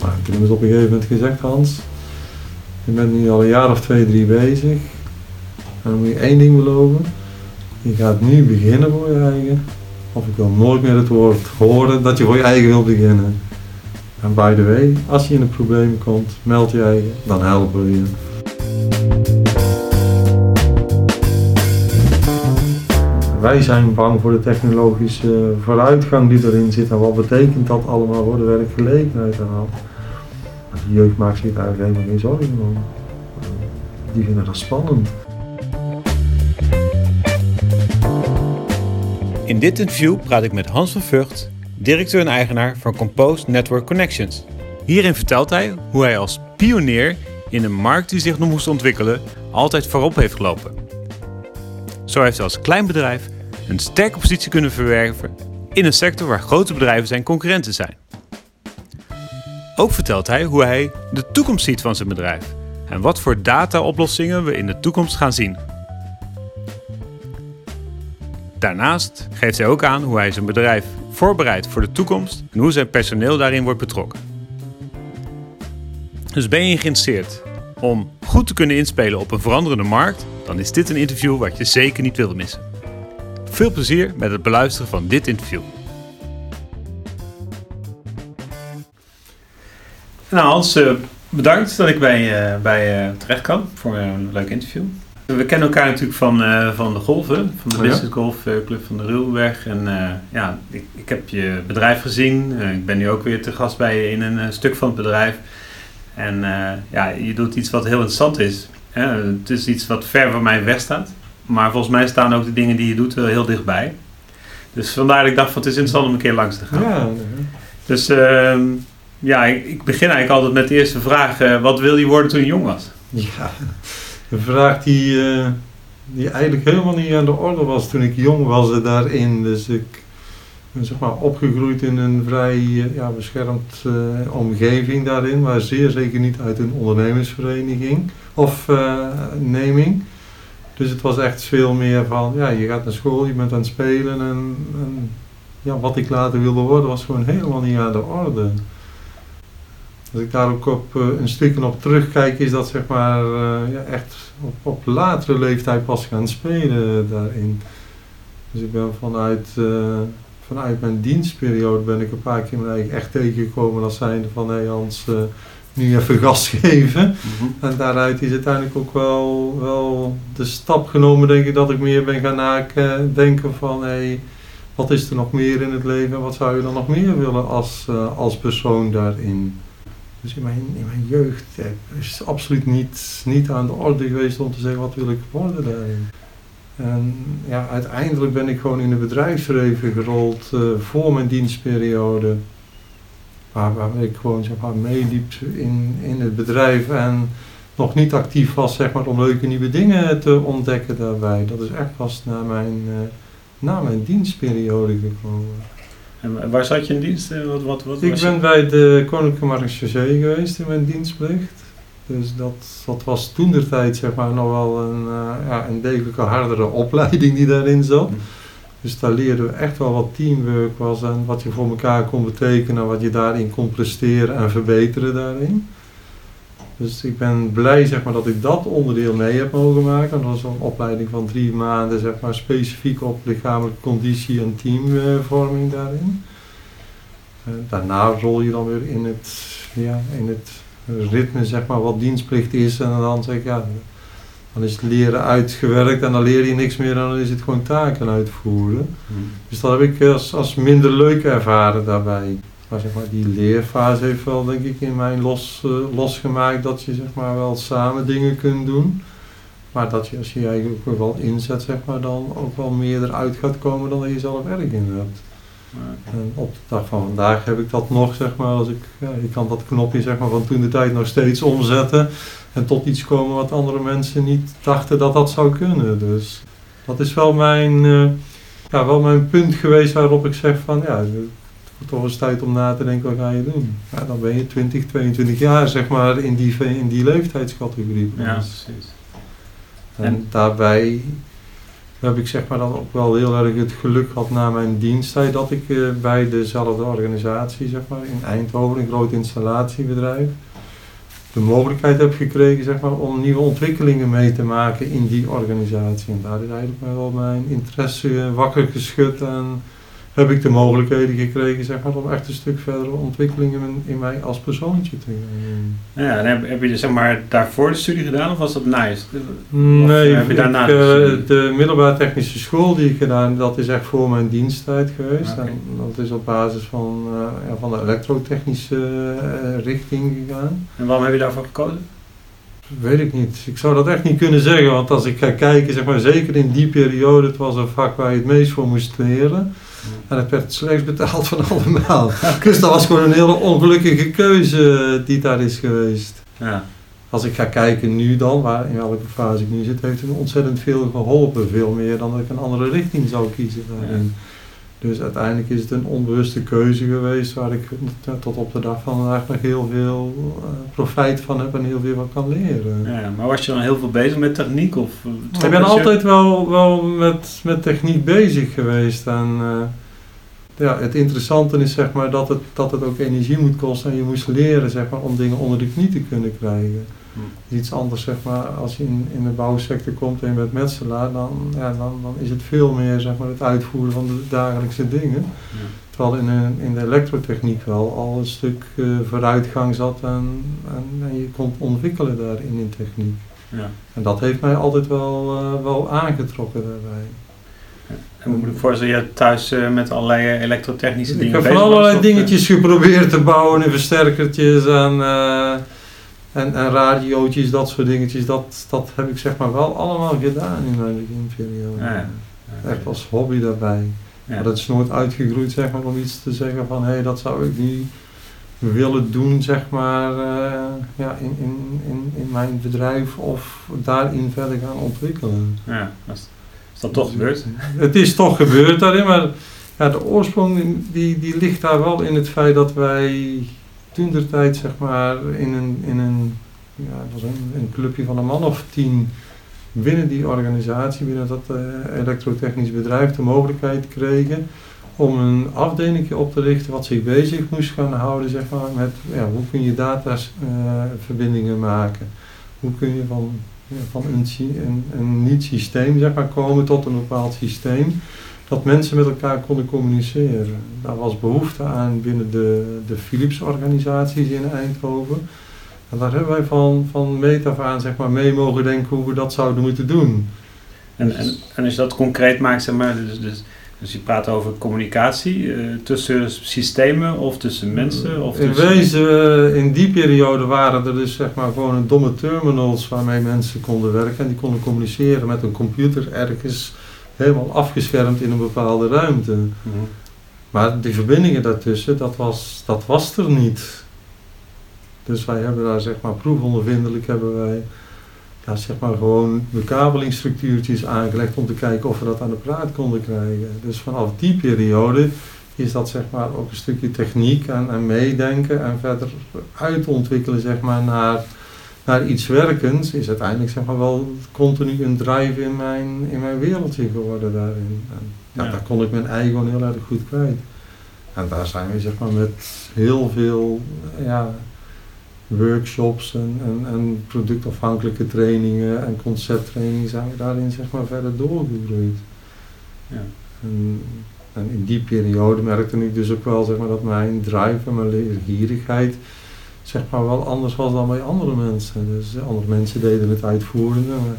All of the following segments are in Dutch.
Nou, toen hebben op een gegeven moment gezegd, Hans, je bent nu al een jaar of twee, drie bezig. En dan moet je één ding beloven. Je gaat nu beginnen voor je eigen. Of ik wil nooit meer het woord horen dat je voor je eigen wil beginnen. En by the way, als je in een probleem komt, meld je eigen, dan helpen we je. Wij zijn bang voor de technologische vooruitgang die erin zit en wat betekent dat allemaal voor de werkgelegenheid en al. De jeugd maakt zich daar eigenlijk helemaal geen zorgen om. Die vinden dat spannend. In dit interview praat ik met Hans van Vught, directeur en eigenaar van Compose Network Connections. Hierin vertelt hij hoe hij als pionier in een markt die zich nog moest ontwikkelen, altijd voorop heeft gelopen. Zo heeft hij als klein bedrijf een sterke positie kunnen verwerven in een sector waar grote bedrijven zijn concurrenten zijn. Ook vertelt hij hoe hij de toekomst ziet van zijn bedrijf en wat voor data-oplossingen we in de toekomst gaan zien. Daarnaast geeft hij ook aan hoe hij zijn bedrijf voorbereidt voor de toekomst en hoe zijn personeel daarin wordt betrokken. Dus ben je geïnteresseerd om goed te kunnen inspelen op een veranderende markt, dan is dit een interview wat je zeker niet wilt missen. Veel plezier met het beluisteren van dit interview. Nou Hans, eh, bedankt dat ik bij, uh, bij uh, terecht kan voor een leuk interview. We kennen elkaar natuurlijk van, uh, van de golven, van de Oh, Business Golf Club van de Ruwweg. En uh, ja, ik, ik, heb je bedrijf gezien. Ik ben nu ook weer te gast bij je in een stuk van het bedrijf. En ja, je doet iets wat heel interessant is. Hè? Het is iets wat ver van mij weg staat. Maar volgens mij staan ook de dingen die je doet heel dichtbij. Dus vandaar dat ik dacht van het is interessant om een keer langs te gaan. Ja. Dus ehm, ja, ik, ik, begin eigenlijk altijd met de eerste vraag. wat wil je worden toen je jong was? Ja, een vraag die, uh, die eigenlijk helemaal niet aan de orde was toen ik jong was daarin. Dus ik zeg maar opgegroeid in een vrij uh, ja, beschermd omgeving daarin, maar zeer zeker niet uit een ondernemersvereniging of neming. Dus het was echt veel meer van, ja, je gaat naar school, je bent aan het spelen en, en ja, wat ik later wilde worden was gewoon helemaal niet aan de orde. Als ik daar ook op een stukje op terugkijk, is dat zeg maar ja, echt op, op latere leeftijd pas gaan spelen daarin. Dus ik ben vanuit, vanuit mijn dienstperiode ben ik een paar keer mijn echt tegengekomen als zijnde van hé hey Hans, nu even gas geven. Mm -hmm. En daaruit is uiteindelijk ook wel, wel de stap genomen denk ik dat ik meer ben gaan nadenken van hé, hey, wat is er nog meer in het leven en wat zou je dan nog meer willen als, als persoon daarin. Dus in mijn, in mijn jeugd ja, is het absoluut niet, niet aan de orde geweest om te zeggen wat wil ik worden daarin. En ja, uiteindelijk ben ik gewoon in de bedrijfsleven gerold uh, voor mijn dienstperiode. Waar, waar ik gewoon zeg maar, meeliep in, in het bedrijf en nog niet actief was zeg maar, om leuke nieuwe dingen te ontdekken daarbij. Dat is echt pas na mijn, uh, na mijn dienstperiode gekomen. En waar zat je in dienst? Wat, wat, wat ik ben bij de Koninklijke Marechaussee geweest in mijn dienstplicht. Dus dat, dat was toen de tijd zeg maar nog wel een, uh, ja, een degelijke hardere opleiding die daarin zat. Mm. Dus daar leerden we echt wel wat teamwork was en wat je voor elkaar kon betekenen, wat je daarin kon presteren en verbeteren daarin. Dus ik ben blij zeg maar, dat ik dat onderdeel mee heb mogen maken. Dat was een opleiding van drie maanden, zeg maar, specifiek op lichamelijke conditie en teamvorming daarin. Uh, daarna rol je dan weer in het, ja, in het ritme, zeg maar, wat dienstplicht is. En dan zeg ik, ja, dan is het leren uitgewerkt en dan leer je niks meer en dan is het gewoon taken uitvoeren. Hmm. Dus dat heb ik als, als minder leuk ervaren daarbij. Maar zeg maar, die leerfase heeft wel denk ik in mij los, uh, losgemaakt dat je zeg maar, wel samen dingen kunt doen. Maar dat je als je je eigenlijk ook wel inzet, zeg maar, dan ook wel meer eruit gaat komen dan dat je zelf erg in hebt. En op de dag van vandaag heb ik dat nog, zeg maar, als ik, ja, ik kan dat knopje zeg maar, van toen de tijd nog steeds omzetten en tot iets komen wat andere mensen niet dachten dat dat zou kunnen. Dus dat is wel mijn, uh, ja, wel mijn punt geweest waarop ik zeg van ja, toch eens tijd om na te denken, wat ga je doen? Ja, dan ben je 20, 22 jaar zeg maar in die, in die leeftijdscategorie. Ja, precies. En, en, daarbij heb ik zeg maar dan ook wel heel erg het geluk gehad na mijn diensttijd dat ik uh, bij dezelfde organisatie, zeg maar, in Eindhoven, een groot installatiebedrijf, de mogelijkheid heb gekregen zeg maar, om nieuwe ontwikkelingen mee te maken in die organisatie. En daar is eigenlijk wel mijn interesse wakker geschud en heb ik de mogelijkheden gekregen zeg maar, om echt een stuk verdere ontwikkelingen in, in mij als persoontje te doen. Ja, en heb, heb je zeg maar daarvoor de studie gedaan of was dat nice? Nee, heb je daarna ik, de, de middelbare technische school die ik gedaan dat is echt voor mijn diensttijd geweest. En dat is op basis van, uh, ja, van de elektrotechnische uh, richting gegaan. En waarom heb je daarvoor gekozen? Weet ik niet. Ik zou dat echt niet kunnen zeggen, want als ik ga kijken, zeg maar, zeker in die periode, het was een vak waar je het meest voor moest leren. En het werd slechts betaald van allemaal. dus dat was gewoon een hele ongelukkige keuze die daar is geweest. Ja. Als ik ga kijken nu dan, waar, in welke fase ik nu zit, heeft het me ontzettend veel geholpen. Veel meer dan dat ik een andere richting zou kiezen daarin. Dus uiteindelijk is het een onbewuste keuze geweest waar ik tot op de dag van vandaag nog heel veel uh, profijt van heb en heel veel van kan leren. Ja, maar was je dan heel veel bezig met techniek? Of, ik ben altijd wel, wel met, met techniek bezig geweest. En uh, ja, het interessante is zeg maar, dat, het, dat het ook energie moet kosten en je moest leren zeg maar, om dingen onder de knie te kunnen krijgen. Hm. Iets anders zeg maar, als je in, in de bouwsector komt en je bent metselaar, dan, ja, dan, dan is het veel meer zeg maar, het uitvoeren van de dagelijkse dingen. Ja. Terwijl in, de, in de elektrotechniek wel al een stuk uh, vooruitgang zat en, en, en, je kon ontwikkelen daarin in techniek. Ja. En dat heeft mij altijd wel, uh, wel aangetrokken daarbij. En moet ik voorstellen, je thuis uh, met allerlei elektrotechnische dingen Ik heb van allerlei dingetjes geprobeerd te bouwen en versterkertjes en, en, en radiootjes, dat soort dingetjes. Dat, dat heb ik zeg maar wel allemaal gedaan in mijn beginperiode. Ja, ja. Ja, Echt als hobby daarbij. Maar dat is nooit uitgegroeid zeg maar, om iets te zeggen van hé, hey, dat zou ik niet willen doen zeg maar uh, ja, in, in, in, in mijn bedrijf of daarin verder gaan ontwikkelen. Ja, dat is is dat toch gebeurd? Het is toch gebeurd daarin, maar ja, de oorsprong die, die ligt daar wel in het feit dat wij toen de tijd zeg maar in een, in een, ja, was een, een clubje van een man of tien binnen die organisatie, binnen dat uh, elektrotechnisch bedrijf, de mogelijkheid kregen om een afdeling op te richten wat zich bezig moest gaan houden zeg maar, met ja, hoe kun je dataverbindingen uh, maken. Hoe kun je van van een, een, een niet-systeem zeg maar, komen tot een bepaald systeem, dat mensen met elkaar konden communiceren. Daar was behoefte aan binnen de, de Philips-organisaties in Eindhoven. En daar hebben wij van, van meet af aan zeg maar, mee mogen denken hoe we dat zouden moeten doen. En, en, en als je dat concreet maakt, zeg maar, dus, dus dus je praat over communicatie uh, tussen systemen of tussen mensen? Of in wezen, uh, in die periode waren er dus zeg maar gewoon domme terminals waarmee mensen konden werken en die konden communiceren met een computer ergens helemaal afgeschermd in een bepaalde ruimte. -hmm. Maar die verbindingen daartussen, dat was, dat was er niet. Dus wij hebben daar zeg maar proefondervindelijk hebben wij ja, zeg maar gewoon bekabelingsstructuurtjes aangelegd om te kijken of we dat aan de praat konden krijgen. Dus vanaf die periode is dat zeg maar ook een stukje techniek en, en meedenken en verder uitontwikkelen zeg maar naar, naar iets werkends is uiteindelijk zeg maar wel continu een drive in mijn, in mijn wereldje geworden daarin. En, ja, ja. daar kon ik mijn eigen heel erg goed kwijt. En daar zijn we zeg maar met heel veel ja, workshops en, en, en, productafhankelijke trainingen en concepttrainingen zijn we daarin zeg maar verder doorgegroeid. Ja. En, en, in die periode merkte ik dus ook wel zeg maar, dat mijn drive en mijn leergierigheid zeg maar wel anders was dan bij andere mensen. Dus andere mensen deden het uitvoerende, maar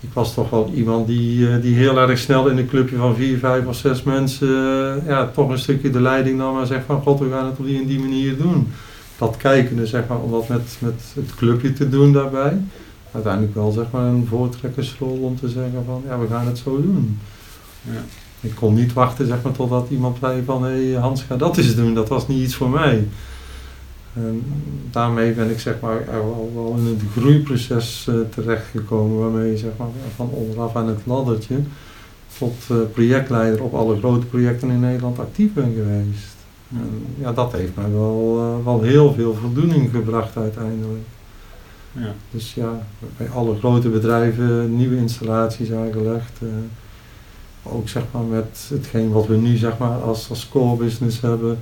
ik was toch wel iemand die, uh, die heel erg snel in een clubje van vier, vijf of zes mensen uh, ja, toch een stukje de leiding nam en zegt van god we gaan het op die en die manier doen dat kijken, zeg maar, om dat met, met het clubje te doen daarbij. Uiteindelijk wel zeg maar een voortrekkersrol om te zeggen van ja, we gaan het zo doen. Ja. Ik kon niet wachten zeg maar, totdat iemand zei van hé hey, Hans ga dat eens doen, dat was niet iets voor mij. En daarmee ben ik zeg maar wel, wel in het groeiproces uh, terechtgekomen waarmee je zeg maar, van onderaf aan het laddertje tot uh, projectleider op alle grote projecten in Nederland actief ben geweest. En ja, dat heeft mij wel, uh, wel heel veel voldoening gebracht uiteindelijk. Ja. Dus ja, bij alle grote bedrijven nieuwe installaties aangelegd. Ook zeg maar met hetgeen wat we nu zeg maar als, als core business hebben.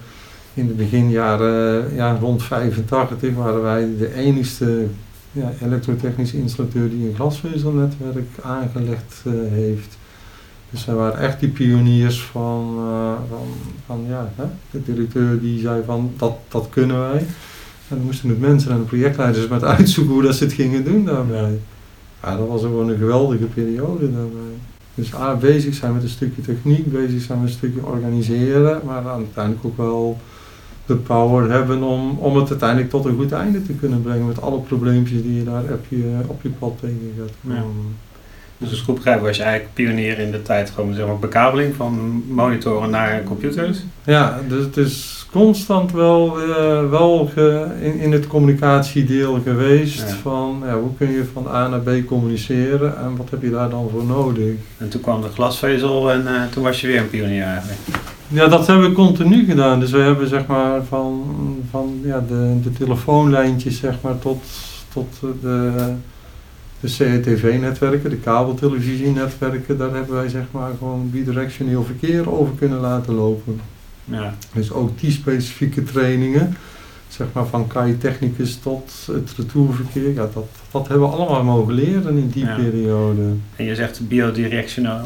In de beginjaren, ja, rond 85 waren wij de enigste ja, elektrotechnische installateur die een glasvezelnetwerk aangelegd uh, heeft. Dus wij waren echt die pioniers van, uh, van, van ja, hè, de directeur die zei van dat, dat kunnen wij. En dan moesten het mensen en de projectleiders met uitzoeken hoe dat ze het gingen doen daarbij. Ja, dat was gewoon een geweldige periode daarbij. Dus A, bezig zijn met een stukje techniek, bezig zijn met een stukje organiseren, maar uiteindelijk ook wel de power hebben om, om het uiteindelijk tot een goed einde te kunnen brengen met alle probleempjes die je daar op je, op je pad tegen gaat Ja. Dus als goed was je eigenlijk pionier in de tijd gewoon zeg maar, bekabeling van monitoren naar computers? Ja, dus het is constant wel, uh, wel ge, in, in het communicatiedeel geweest ja. van ja, hoe kun je van A naar B communiceren en wat heb je daar dan voor nodig. En toen kwam de glasvezel en uh, toen was je weer een pionier eigenlijk. Ja, dat hebben we continu gedaan. Dus we hebben zeg maar van, van ja, de, de telefoonlijntjes zeg maar tot, tot de, de CETV-netwerken, de kabeltelevisienetwerken, daar hebben wij zeg maar gewoon bidirectioneel verkeer over kunnen laten lopen. Ja. Dus ook die specifieke trainingen, zeg maar van KI-technicus tot het retourverkeer, ja, dat, dat hebben we allemaal mogen leren in die ja. periode. En je zegt biodirectioneel,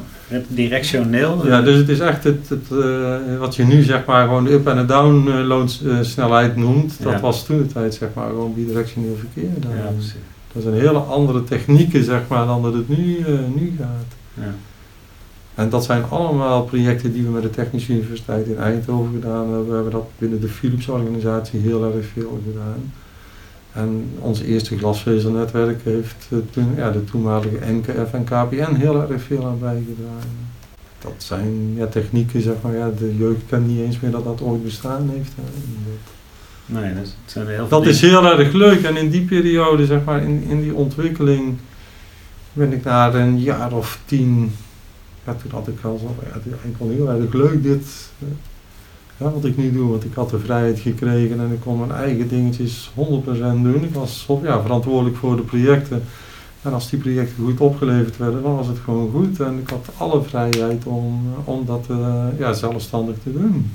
directioneel? Ja, dus het is echt het, het uh, wat je nu zeg maar gewoon de up- en de down-snelheid noemt, dat ja. was toen de tijd zeg maar gewoon bidirectioneel verkeer. Dan, ja, precies. Dat zijn hele andere technieken zeg maar dan dat het nu, uh, nu gaat. Ja. En dat zijn allemaal projecten die we met de Technische Universiteit in Eindhoven gedaan hebben. We hebben dat binnen de Philips organisatie heel erg veel gedaan. En ons eerste glasvezelnetwerk heeft toen, ja, de toenmalige NKF en KPN heel erg veel aan bijgedragen. Dat zijn ja, technieken, zeg maar, ja, de jeugd kent niet eens meer dat dat ooit bestaan heeft. Hè. Nee, dat, zijn heel dat is heel erg leuk. En in die periode, zeg maar, in, in die ontwikkeling, ben ik na een jaar of tien ja, toen had ik al zo, ja, eigenlijk wel heel erg leuk dit, ja, wat ik nu doe, want ik had de vrijheid gekregen en ik kon mijn eigen dingetjes 100% doen. Ik was ja, verantwoordelijk voor de projecten en als die projecten goed opgeleverd werden, dan was het gewoon goed en ik had alle vrijheid om, om dat uh, ja, zelfstandig te doen.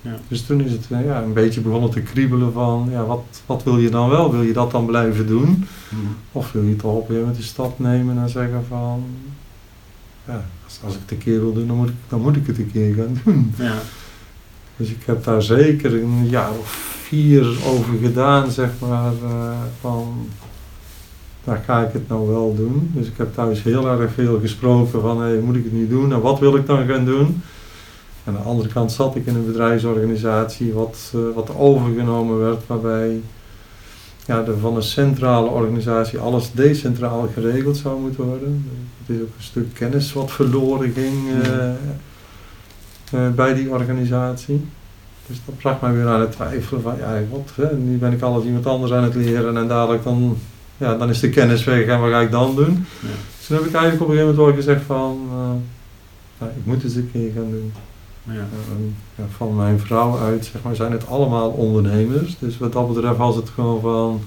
Ja. Dus toen is het ja, een beetje begonnen te kriebelen van, ja, wat, wat wil je dan wel? Wil je dat dan blijven doen? Mm. Of wil je toch op gegeven moment die stap nemen en zeggen van, ja, als, als ik het een keer wil doen, dan moet ik, dan moet ik het een keer gaan doen. Ja. Dus ik heb daar zeker een jaar of vier over gedaan, zeg maar, uh, van daar ga ik het nou wel doen. Dus ik heb thuis heel erg veel gesproken van, hey, moet ik het nu doen en wat wil ik dan gaan doen? En aan de andere kant zat ik in een bedrijfsorganisatie wat, uh, wat overgenomen werd, waarbij ja, er van een centrale organisatie alles decentraal geregeld zou moeten worden. Is ook een stuk kennis wat verloren ging uh, uh, bij die organisatie. Dus dat bracht mij weer aan het twijfelen van, ja, wat, hè, nu ben ik alles iemand anders aan het leren en dadelijk dan, ja, dan is de kennis weg en wat ga ik dan doen? Ja. Dus toen heb ik eigenlijk op een gegeven moment wel gezegd van, nou, ik moet het eens een keer gaan doen. Ja. Ja, van mijn vrouw uit zeg maar, zijn het allemaal ondernemers. Dus wat dat betreft was het gewoon van...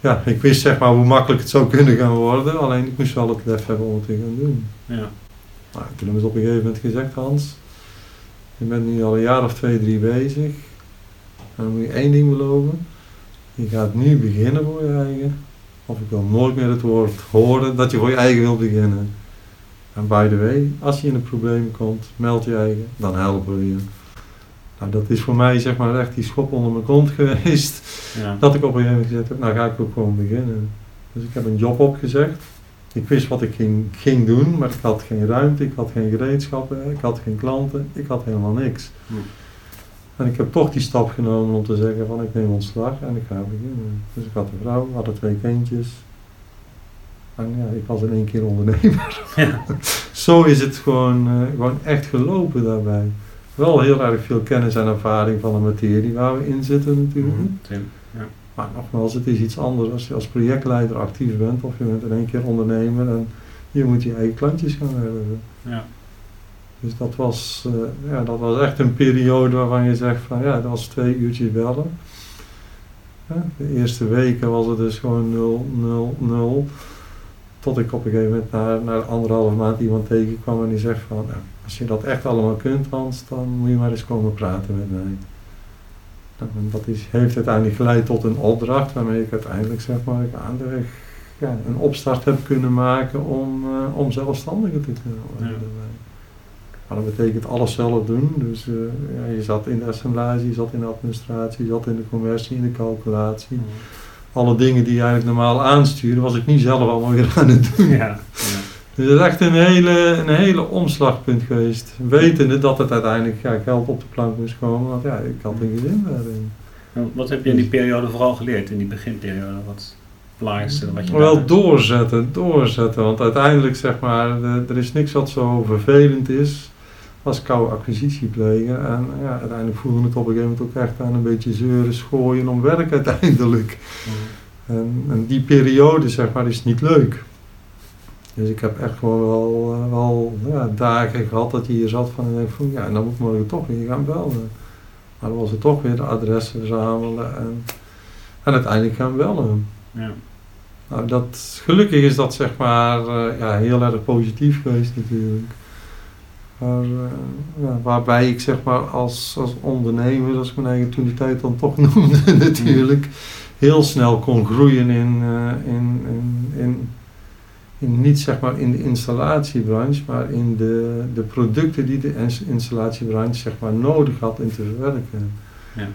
Ja, ik wist zeg maar hoe makkelijk het zou kunnen gaan worden. Alleen ik moest wel het lef hebben om het te gaan doen. Ja. Nou, toen hebben ze op een gegeven moment gezegd, Hans... Je bent nu al een jaar of twee, drie bezig. En dan moet je één ding beloven. Je gaat nu beginnen voor je eigen. Of ik wil nooit meer het woord horen dat je voor je eigen wil beginnen. En by the way, als je in een probleem komt, meld je eigen, dan helpen we je. Nou, dat is voor mij zeg maar echt die schop onder mijn kont geweest. Ja. Dat ik op een gegeven moment gezegd heb, nou ga ik ook gewoon beginnen. Dus ik heb een job opgezegd. Ik wist wat ik ging, ging doen, maar ik had geen ruimte, ik had geen gereedschappen, ik had geen klanten, ik had helemaal niks. Hm. En ik heb toch die stap genomen om te zeggen van ik neem ontslag en ik ga beginnen. Dus ik had een vrouw, we hadden twee kindjes. En ja, ik was in één keer ondernemer. Ja. Zo is het gewoon, uh, gewoon echt gelopen daarbij. Wel heel erg veel kennis en ervaring van de materie waar we in zitten natuurlijk. Mm, ja. Maar nogmaals, het is iets anders als je als projectleider actief bent of je bent in één keer ondernemer en je moet je eigen klantjes gaan hebben. Ja. Dus dat was, uh, ja, dat was echt een periode waarvan je zegt van ja, dat was twee uurtjes bellen. Ja, de eerste weken was het dus gewoon 0, 0, 0. Tot ik op een gegeven moment na, na anderhalve maand iemand tegenkwam en die zegt van, nou, als je dat echt allemaal kunt Hans, dan moet je maar eens komen praten met mij. Nou, en dat is, heeft uiteindelijk geleid tot een opdracht waarmee ik uiteindelijk zeg maar aan de weg ja, een opstart heb kunnen maken om, uh, om zelfstandiger te kunnen worden. Ja. Maar dat betekent alles zelf doen. Dus uh, ja, je zat in de assemblage, je zat in de administratie, je zat in de conversie, in de calculatie. Alle dingen die je eigenlijk normaal aansturen, was ik niet zelf allemaal weer aan het doen. Ja. Dus het is echt een hele, een hele omslagpunt geweest. Wetende dat het uiteindelijk ja, geld op de plank moest komen, want ja, ik had een gezin daarin. Wat heb je in die periode vooral geleerd, in die beginperiode? Wat belangrijkste wat je Wel doorzetten, doorzetten. Want uiteindelijk zeg maar, er is niks wat zo vervelend is als koude acquisitie plegen. En ja, uiteindelijk voelde het op een gegeven moment ook echt aan een beetje zeuren, schooien om werk uiteindelijk. Mm. En, en, die periode zeg maar is niet leuk. Dus ik heb echt gewoon wel, eh, wel ja, dagen gehad dat je hier zat van en denk van ja, dan moet ik morgen toch weer gaan bellen. Maar dan was het toch weer de adressen verzamelen en, en uiteindelijk gaan bellen. Ja. Nou, dat, gelukkig is dat zeg maar uh, ja, heel erg positief geweest natuurlijk. Maar, uh, ja, waarbij ik zeg maar als, als ondernemer, als ik mijn eigen toen die tijd dan toch noemde natuurlijk, heel snel kon groeien in, uh, in, in, in, in, niet zeg maar in de installatiebranche, maar in de, de producten die de installatiebranche zeg maar nodig had in te verwerken. Ja.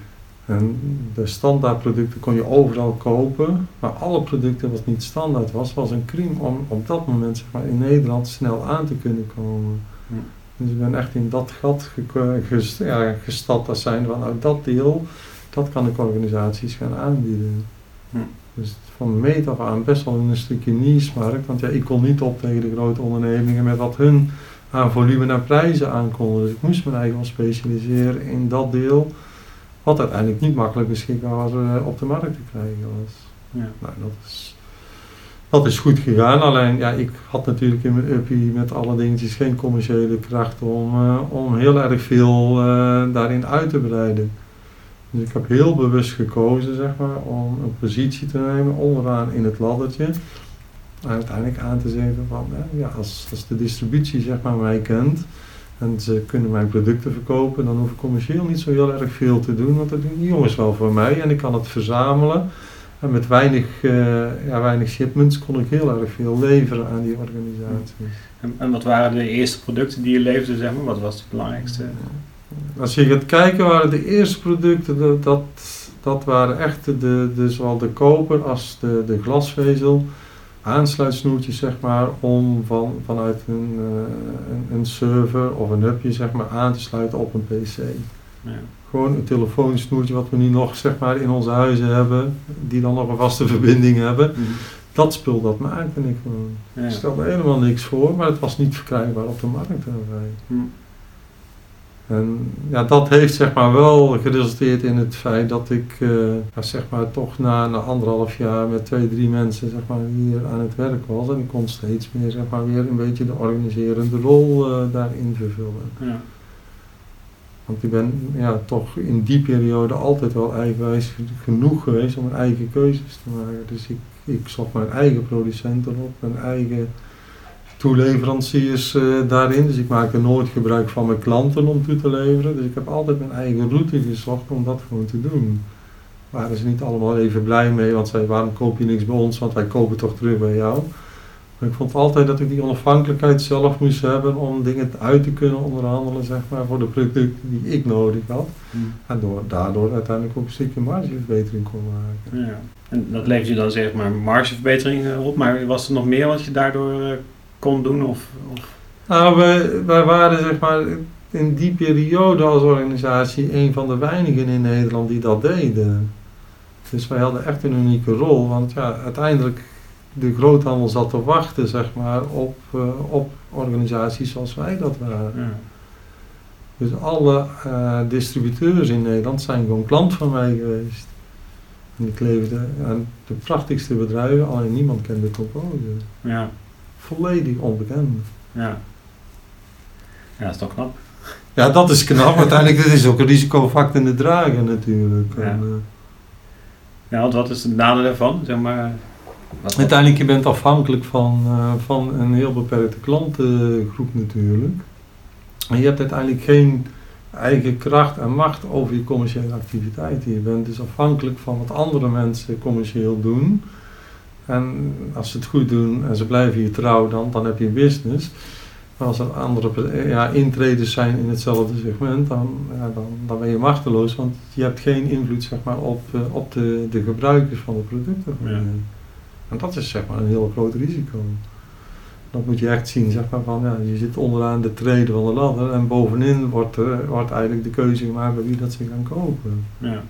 En de standaardproducten kon je overal kopen, maar alle producten wat niet standaard was, was een crime om op dat moment zeg maar, in Nederland snel aan te kunnen komen. Dus ik ben echt in dat gat gest ja, gestapt als zijn van nou dat deel, dat kan ik organisaties gaan aanbieden. Dus van meet af aan best wel een stukje niche-markt, want ja, ik kon niet op tegen de grote ondernemingen met wat hun aan volume en prijzen aankonden. Dus ik moest me eigen wel specialiseren in dat deel wat uiteindelijk niet makkelijk beschikbaar uh, op de markt te krijgen was. Ja. Nou, dat is, dat is goed gegaan, alleen ja, ik had natuurlijk in mijn uppie met alle dingetjes geen commerciële kracht om, uh, om heel erg veel uh, daarin uit te breiden. Dus ik heb heel bewust gekozen zeg maar, om een positie te nemen onderaan in het laddertje. En uiteindelijk aan te zeggen van ja, als, als de distributie zeg maar, mij kent, en ze kunnen mijn producten verkopen, dan hoef ik commercieel niet zo heel erg veel te doen, want dat doen die jongens wel voor mij en ik kan het verzamelen. En met weinig, uh, ja, weinig shipments kon ik heel erg veel leveren aan die organisaties. En, en, wat waren de eerste producten die je leverde, zeg maar? Wat was het belangrijkste? Als je gaat kijken, waren de eerste producten, dat, dat waren echt de, de, zowel de koper als de, de glasvezel aansluitsnoertjes zeg maar, om van, vanuit een, uh, een, een, server of een hubje zeg maar, aan te sluiten op een PC. Ja. Gewoon een telefoonsnoertje wat we nu nog zeg maar, in onze huizen hebben, die dan nog een vaste verbinding hebben. Mhm. Dat spul dat maakte ik gewoon. Ja. Ik stelde helemaal niks voor, maar het was niet verkrijgbaar op de markt. Mm. En ja, dat heeft zeg maar wel geresulteerd in het feit dat ik uh, zeg maar toch na, na anderhalf jaar met twee, drie mensen zeg maar hier aan het werk was. En ik kon steeds meer zeg maar weer een beetje de organiserende rol uh, daarin vervullen. Ja. Want ik ben ja, toch in die periode altijd wel eigenwijs genoeg geweest om mijn eigen keuzes te maken. Dus ik, ik zocht mijn eigen producenten op, mijn eigen toeleveranciers uh, daarin. Dus ik maakte nooit gebruik van mijn klanten om toe te leveren. Dus ik heb altijd mijn eigen route gezocht om dat gewoon te doen. Waren ze niet allemaal even blij mee, want zij waarom koop je niks bij ons, want wij kopen toch terug bij jou. Maar ik vond altijd dat ik die onafhankelijkheid zelf moest hebben om dingen uit te kunnen onderhandelen, zeg maar, voor de producten die ik nodig had. Hmm. En door, daardoor uiteindelijk ook een stukje margeverbetering kon maken. Ja. En dat levert je dan zeg maar margeverbetering eh, op, maar was er nog meer wat je daardoor uh, kon doen? Of, of? Nou, wij, wij waren zeg maar in die periode als organisatie een van de weinigen in Nederland die dat deden. Dus wij hadden echt een unieke rol, want ja, uiteindelijk de groothandel zat te wachten zeg maar, op, uh, op organisaties zoals wij dat waren. Ja. Dus alle uh, distributeurs in Nederland zijn gewoon klant van mij geweest. En ik leefde aan de prachtigste bedrijven, alleen niemand kende Compose. Ja volledig onbekend. Ja. Ja, dat is toch knap. Ja, dat is knap. Uiteindelijk is ook een risicofactor in de dragen natuurlijk. Ja. En, uh, ja, want wat is het nadeel daarvan? Zeg maar, Wat- Uiteindelijk, je bent afhankelijk van, eh, van een heel beperkte klantengroep natuurlijk. En je hebt uiteindelijk geen eigen kracht en macht over je commerciële activiteiten. Je bent dus afhankelijk van wat andere mensen commerciëel doen. En als ze het goed doen en ze blijven je trouw, dan, dan heb je een business. Maar als er andere ja, intreders zijn in hetzelfde segment, dan, ja, dan, dan ben je machteloos. Want je hebt geen invloed zeg maar, op, eh, op de, de gebruikers van de producten. Ja. En dat is zeg maar een heel groot risico. Dat moet je echt zien, zeg maar, van ja, je zit onderaan de trede van de ladder en bovenin wordt, er, wordt eigenlijk de keuze gemaakt bij wie dat ze gaan kopen. Ja.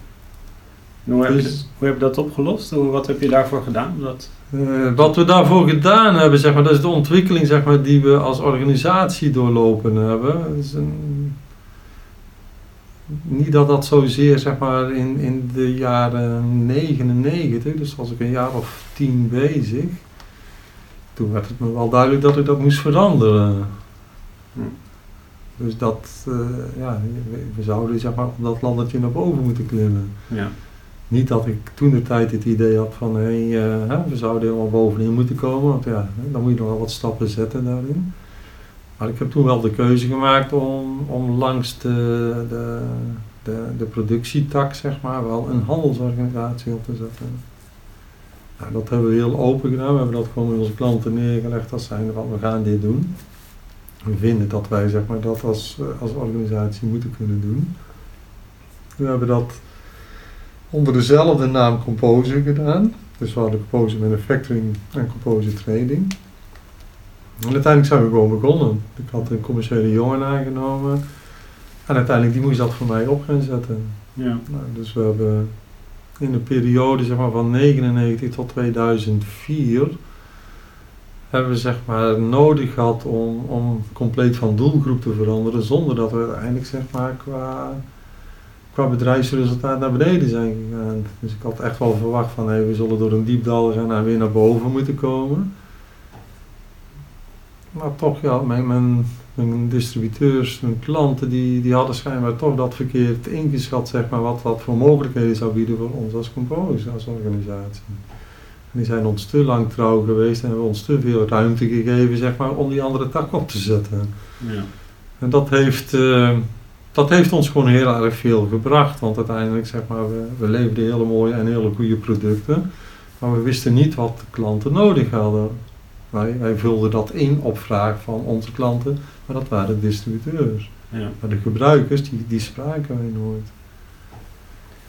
En hoe, heb je, Dus- hoe heb je dat opgelost? Hoe, wat heb je daarvoor gedaan? Dat, Eh, wat we daarvoor gedaan hebben, zeg maar, dat is de ontwikkeling zeg maar, die we als organisatie doorlopen hebben. Een, niet dat dat zozeer zeg maar, in, in de jaren 99, dus was ik een jaar of tien bezig. Toen werd het me wel duidelijk dat ik dat moest veranderen. Hm. Dus dat, eh, ja, we, we zouden zeg maar, op dat laddertje naar boven moeten klimmen. ja. Niet dat ik toen de tijd het idee had van hé, eh, hè, we zouden helemaal bovenin moeten komen, want ja, dan moet je nog wel wat stappen zetten daarin. Maar ik heb toen wel de keuze gemaakt om, om langs de, de, de, de productietak, zeg maar, wel een handelsorganisatie op te zetten. Nou, dat hebben we heel open gedaan. We hebben dat gewoon met onze klanten neergelegd als zijnde van we gaan dit doen. We vinden dat wij zeg maar, dat als, eh, als organisatie moeten kunnen doen. We hebben dat onder dezelfde naam Composer gedaan. Dus we hadden Composer Manufacturing en Composer Trading. En uiteindelijk zijn we gewoon begonnen. Ik had een commerciële jongen aangenomen. En uiteindelijk die moest dat voor mij op gaan zetten. Ja. Nou, dus we hebben in de periode zeg maar, van 99 tot 2004 hebben we zeg maar, nodig gehad om, om compleet van doelgroep te veranderen zonder dat we uiteindelijk zeg maar, qua, qua bedrijfsresultaat naar beneden zijn gegaan. Dus ik had echt wel verwacht van hey, we zullen door een diep dal gaan en weer naar boven moeten komen. Maar toch, ja, mijn, mijn, mijn distributeurs, mijn klanten, die, die hadden schijnbaar toch dat verkeerd ingeschat, zeg maar, wat dat voor mogelijkheden zou bieden voor ons als Compose, als organisatie. En die zijn ons te lang trouw geweest en hebben ons te veel ruimte gegeven, zeg maar, om die andere tak op te zetten. Ja. En dat heeft, eh, dat heeft ons gewoon heel erg veel gebracht, want uiteindelijk, zeg maar, we, we leverden hele mooie en hele goede producten, maar we wisten niet wat de klanten nodig hadden. Wij, wij vulden dat in op vraag van onze klanten, maar dat waren distributeurs. Ja. Maar de gebruikers, die, die spraken wij nooit.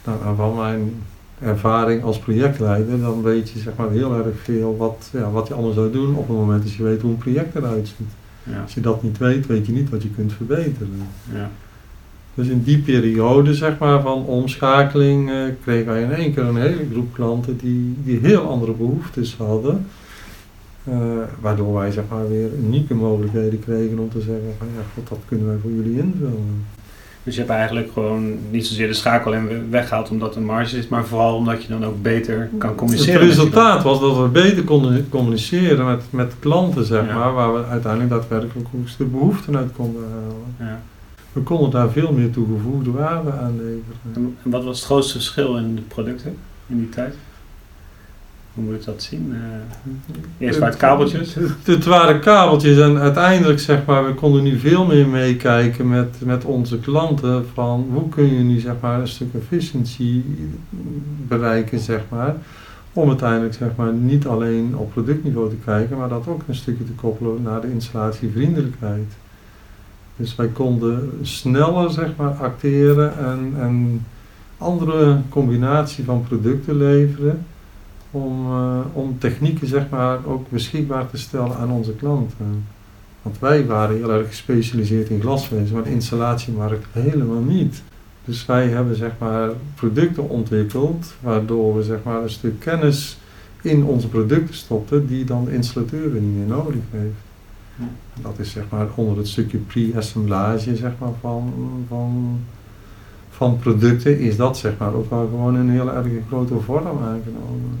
Nou, van mijn ervaring als projectleider, dan weet je zeg maar heel erg veel wat, ja, wat je allemaal zou doen op het moment dat je weet hoe een project eruit ziet. Ja. Als je dat niet weet, weet je niet wat je kunt verbeteren. Ja. Dus in die periode zeg maar, van omschakeling eh, kregen wij in één keer een hele groep klanten die, die heel andere behoeftes hadden. Eh, waardoor wij zeg maar, weer unieke mogelijkheden kregen om te zeggen van ja, god, dat kunnen wij voor jullie invullen. Dus je hebt eigenlijk gewoon niet zozeer de schakel weggehaald omdat er marge is, maar vooral omdat je dan ook beter kan communiceren. Het resultaat was dat we beter konden communiceren met, met klanten, zeg Ja. maar, waar we uiteindelijk daadwerkelijk ook de behoeften uit konden halen. Ja. We konden daar veel meer toegevoegde waarde aan leveren. En en wat was het grootste verschil in de producten in die tijd? Hoe moet ik dat zien? Eh, eerst waren het kabeltjes. Het, het waren kabeltjes en uiteindelijk zeg maar, we konden nu veel meer meekijken met, met onze klanten van hoe kun je nu zeg maar een stuk efficiëntie bereiken zeg maar. Om uiteindelijk zeg maar niet alleen op productniveau te kijken, maar dat ook een stukje te koppelen naar de installatievriendelijkheid. Dus wij konden sneller zeg maar acteren en, en andere combinatie van producten leveren om, eh, om technieken zeg maar, ook beschikbaar te stellen aan onze klanten. Want wij waren heel erg gespecialiseerd in glasvezel, maar de installatiemarkt helemaal niet. Dus wij hebben zeg maar, producten ontwikkeld waardoor we zeg maar, een stuk kennis in onze producten stopten die dan de installateur niet meer nodig heeft. Dat is zeg maar onder het stukje pre-assemblage zeg maar, van, van, van producten is dat zeg maar, ook wel gewoon een heel erg grote vorm aangenomen.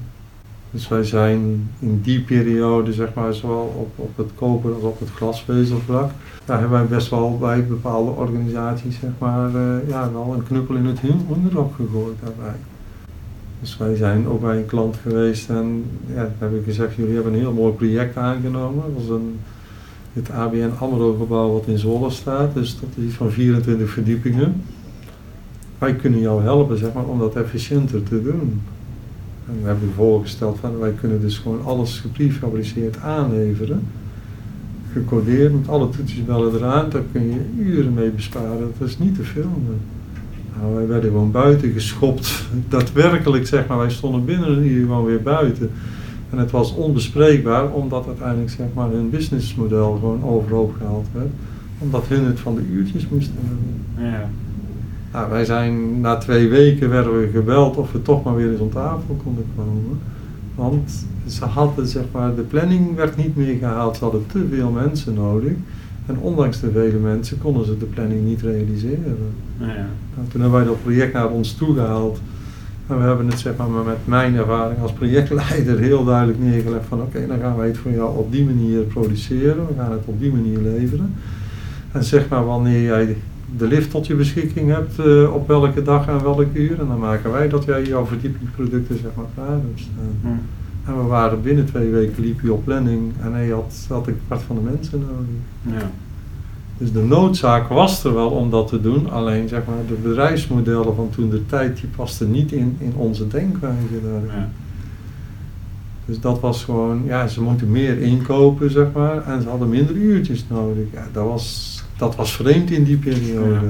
Dus wij zijn in die periode, zeg maar, zowel op, op het koper als op het glasvezelvlak, daar hebben wij best wel bij bepaalde organisaties, zeg maar, eh, ja, wel een knuppel in het hondenrok gegooid daarbij. Dus wij zijn ook bij een klant geweest en ja, dan heb ik gezegd, jullie hebben een heel mooi project aangenomen. Was een, het ABN AMRO gebouw wat in Zwolle staat, dus dat is iets van 24 verdiepingen. Wij kunnen jou helpen zeg maar, om dat efficiënter te doen. En we hebben voorgesteld van wij kunnen dus gewoon alles geprefabriceerd aanleveren. Gecodeerd met alle toetsenbellen eraan, daar kun je uren mee besparen. Dat is niet te filmen. Nou, wij werden gewoon buiten geschopt. Daadwerkelijk zeg maar, wij stonden binnen een uur gewoon weer buiten. En het was onbespreekbaar omdat uiteindelijk zeg maar, hun businessmodel gewoon overhoop gehaald werd. Omdat hun het van de uurtjes moesten hebben. Ja. Nou, wij zijn na twee weken werden we gebeld of we toch maar weer eens om tafel konden komen. Want ze hadden zeg maar, de planning werd niet meer gehaald. Ze hadden te veel mensen nodig. En ondanks de vele mensen konden ze de planning niet realiseren. Ja. Nou, toen hebben wij dat project naar ons toe gehaald. En we hebben het zeg maar, met mijn ervaring als projectleider heel duidelijk neergelegd van oké, dan gaan wij het voor jou op die manier produceren. We gaan het op die manier leveren. En zeg maar wanneer jij de lift tot je beschikking hebt, uh, op welke dag en welk uur. En dan maken wij dat jij jouw verdiepingsproducten zeg maar klaar hebt staan. En we waren binnen twee weken liep je op planning en hij had, had ik kwart van de mensen nodig. Ja. Dus de noodzaak was er wel om dat te doen, alleen zeg maar de bedrijfsmodellen van toen de tijd die pasten niet in, in onze denkwijze daar. Ja. Dus dat was gewoon, ja, ze moeten meer inkopen zeg maar en ze hadden minder uurtjes nodig. Ja, dat was, dat was vreemd in die periode. Ja.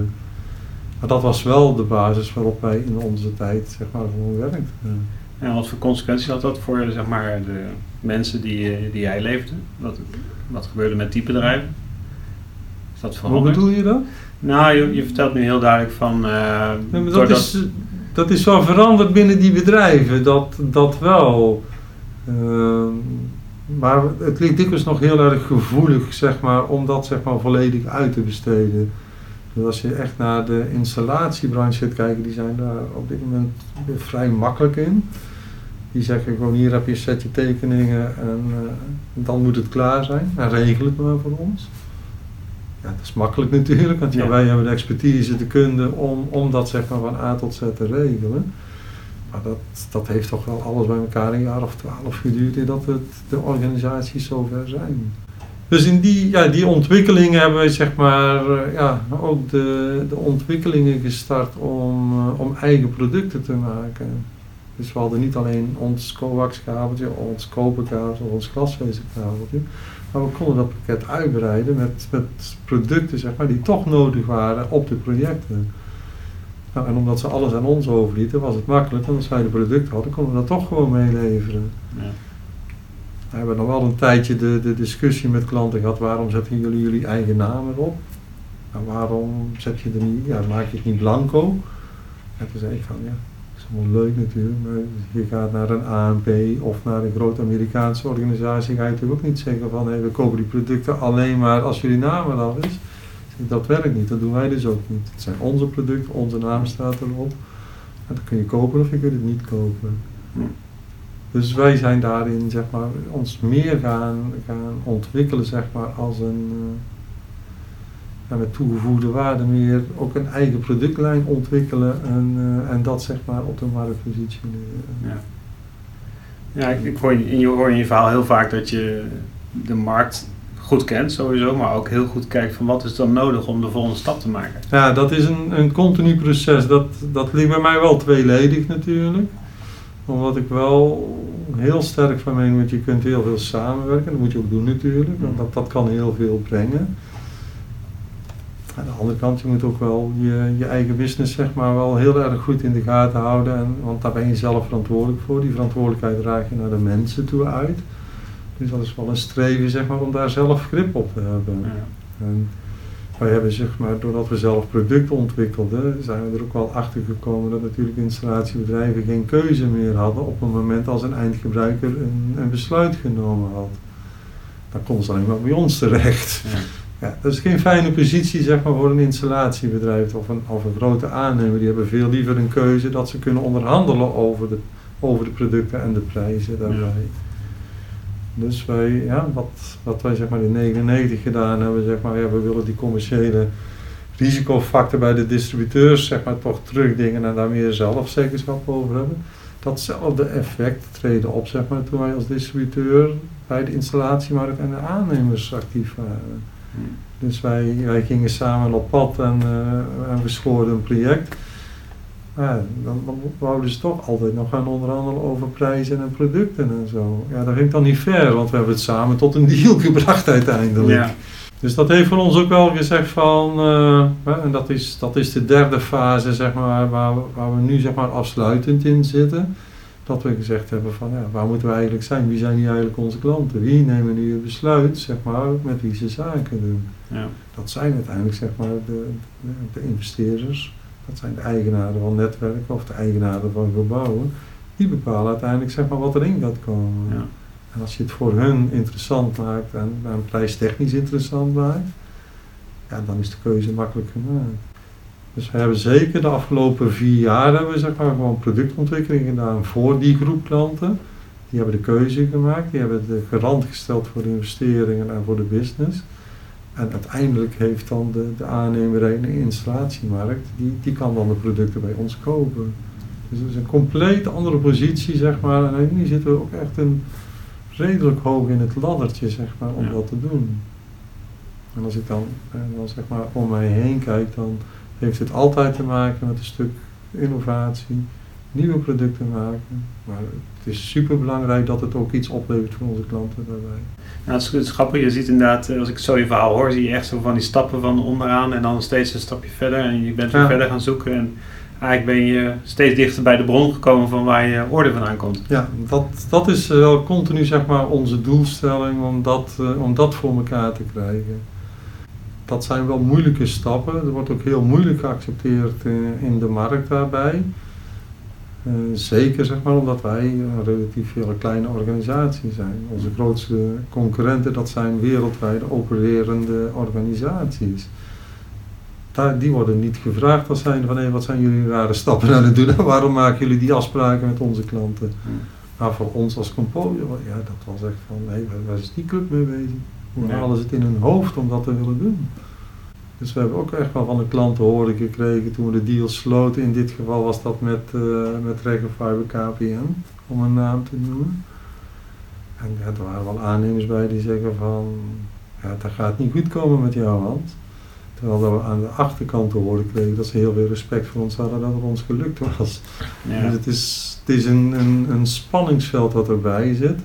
Maar dat was wel de basis waarop wij in onze tijd zeg maar gewoon werkten. En wat voor consequenties had dat voor zeg maar, de mensen die, die jij leefde? Wat, wat gebeurde met die bedrijven? Dat Hoe veranderd? bedoel je dat? Nou, je, je vertelt nu heel duidelijk van... eh, dat, doordat- is, dat is wel veranderd binnen die bedrijven, dat, dat wel. Ehm, maar het ligt dikwijls nog heel erg gevoelig, zeg maar, om dat zeg maar, volledig uit te besteden. Dus als je echt naar de installatiebranche gaat kijken, die zijn daar op dit moment vrij makkelijk in. Die zeggen gewoon hier heb je een setje tekeningen en eh, dan moet het klaar zijn. En regel het maar voor ons. Ja, dat is makkelijk natuurlijk, want ja, Ja. wij hebben de expertise, de kunde om, om dat zeg maar van A tot Z te regelen. Maar dat, dat heeft toch wel alles bij elkaar een jaar of twaalf geduurd dat het, de organisaties zover zijn. Dus in die, ja, die ontwikkelingen hebben wij zeg maar, eh, ja, ook de, de ontwikkelingen gestart om, eh, om eigen producten te maken. Dus we hadden niet alleen ons coaxkabeltje, ons koperkabeltje of ons glasvezelkabeltje. Maar we konden dat pakket uitbreiden met, met producten zeg maar, die toch nodig waren op de projecten. Nou, en omdat ze alles aan ons overlieten, was het makkelijk. Want als wij de producten hadden, konden we dat toch gewoon meeleveren. Ja. We hebben nog wel een tijdje de, de discussie met klanten gehad. Waarom zetten jullie jullie eigen naam erop? Nou, waarom zet je er niet, ja, maak je het niet blanco? En toen zei ik van, ja, is allemaal leuk natuurlijk. Maar je gaat naar een ANP of naar een grote Amerikaanse organisatie. Ga je natuurlijk ook niet zeggen van, hé, we kopen die producten alleen maar als jullie naam eraf is. Ik zeg, Dat werkt niet, dat doen wij dus ook niet. Het zijn onze producten, onze naam staat erop. En dat kun je kopen of je kunt het niet kopen. Dus wij zijn daarin zeg maar, ons meer gaan, gaan ontwikkelen zeg maar, als een eh, ja, met toegevoegde waarde meer ook een eigen productlijn ontwikkelen en, eh, en dat zeg maar op de markt positioneren. Ja, ja ik, ik hoor, in je, hoor in je verhaal heel vaak dat je de markt goed kent sowieso, maar ook heel goed kijkt van wat is dan nodig om de volgende stap te maken. Ja, dat is een, een continu proces. Dat, dat ligt bij mij wel tweeledig natuurlijk. Omdat ik wel heel sterk van meen, want je kunt heel veel samenwerken. Dat moet je ook doen natuurlijk, want dat, dat kan heel veel brengen. Aan de andere kant, je moet ook wel je, je eigen business zeg maar wel heel erg goed in de gaten houden. En, want daar ben je zelf verantwoordelijk voor. Die verantwoordelijkheid draag je naar de mensen toe uit. Dus dat is wel een streven zeg maar, om daar zelf grip op te hebben. Ja. En wij hebben zeg maar, doordat we zelf producten ontwikkelden, zijn we er ook wel achter gekomen dat natuurlijk installatiebedrijven geen keuze meer hadden op het moment als een eindgebruiker een, een besluit genomen had. Dan konden ze alleen maar bij ons terecht. Ja. Ja, dat is geen fijne positie zeg maar, voor een installatiebedrijf of een, of een grote aannemer. Die hebben veel liever een keuze dat ze kunnen onderhandelen over de, over de producten en de prijzen daarbij. Dus wij, ja, wat, wat wij zeg maar in 99 gedaan hebben, zeg maar, ja, we willen die commerciële risicofactor bij de distributeurs zeg maar, toch terugdingen en daar meer zelfzeggenschap over hebben. datzelfde effect treden op, zeg maar, toen wij als distributeur bij de installatiemarkt en de aannemers actief waren. Dus wij, wij gingen samen op pad en, uh, en we schoorden een project. Ja, dan, dan wouden ze toch altijd nog gaan onderhandelen over prijzen en producten en zo. Ja, dat ging dan niet ver, want we hebben het samen tot een deal gebracht uiteindelijk. Ja. Dus dat heeft voor ons ook wel gezegd van, uh, en dat is, dat is de derde fase zeg maar, waar, we, waar we nu zeg maar, afsluitend in zitten. Dat we gezegd hebben van ja, waar moeten we eigenlijk zijn? Wie zijn hier eigenlijk onze klanten? Wie nemen nu het besluit zeg maar, met wie ze zaken doen? Ja. Dat zijn uiteindelijk zeg maar, de, de, de investeerders, dat zijn de eigenaren van netwerken of de eigenaren van gebouwen. Die bepalen uiteindelijk zeg maar, wat erin gaat komen. Ja. En als je het voor hun interessant maakt en, en prijstechnisch interessant maakt, ja, dan is de keuze makkelijk gemaakt. Dus we hebben zeker de afgelopen vier jaar hebben we zeg maar gewoon productontwikkeling gedaan voor die groep klanten. Die hebben de keuze gemaakt, die hebben de garant gesteld voor de investeringen en voor de business. En uiteindelijk heeft dan de, de aannemer in de installatiemarkt, die, die kan dan de producten bij ons kopen. Dus dat is een compleet andere positie, zeg maar. En nu zitten we ook echt een redelijk hoog in het laddertje, zeg maar, om Ja. dat te doen. En als ik dan, eh, dan zeg maar om mij heen kijk, dan heeft het altijd te maken met een stuk innovatie, nieuwe producten maken. Maar het is super belangrijk dat het ook iets oplevert voor onze klanten daarbij. Nou, het is, grappig, je ziet inderdaad, eh, als ik zo je verhaal hoor, zie je echt zo van die stappen van onderaan en dan steeds een stapje verder en je bent weer Ja. verder gaan zoeken en eigenlijk ben je steeds dichter bij de bron gekomen van waar je orde vandaan komt. Ja, dat, dat is eh, wel continu zeg maar onze doelstelling om dat, eh, om dat voor elkaar te krijgen. Dat zijn wel moeilijke stappen. Er wordt ook heel moeilijk geaccepteerd eh, in de markt daarbij. Eh, zeker zeg maar omdat wij een relatief hele kleine organisatie zijn. Onze grootste concurrenten dat zijn wereldwijd opererende organisaties. Daar, die worden niet gevraagd als zijn van hé, wat zijn jullie rare stappen aan het doen en waarom maken jullie die afspraken met onze klanten. Maar voor ons als composer, ja, dat was echt van, waar, waar is die club mee bezig? Hoe halen ze het in hun hoofd om dat te willen doen? Dus we hebben ook echt wel van de klanten horen gekregen toen we de deal sloten. In dit geval was dat met, uh, met Regenfiber KPN, om een naam te noemen. En ja, er waren wel aannemers bij die zeggen van, ja, dat gaat niet goed komen met jouw hand. Terwijl dat we aan de achterkant te horen kregen dat ze heel veel respect voor ons hadden dat het ons gelukt was. Ja. Dus het is, het is een, een, een spanningsveld dat erbij zit.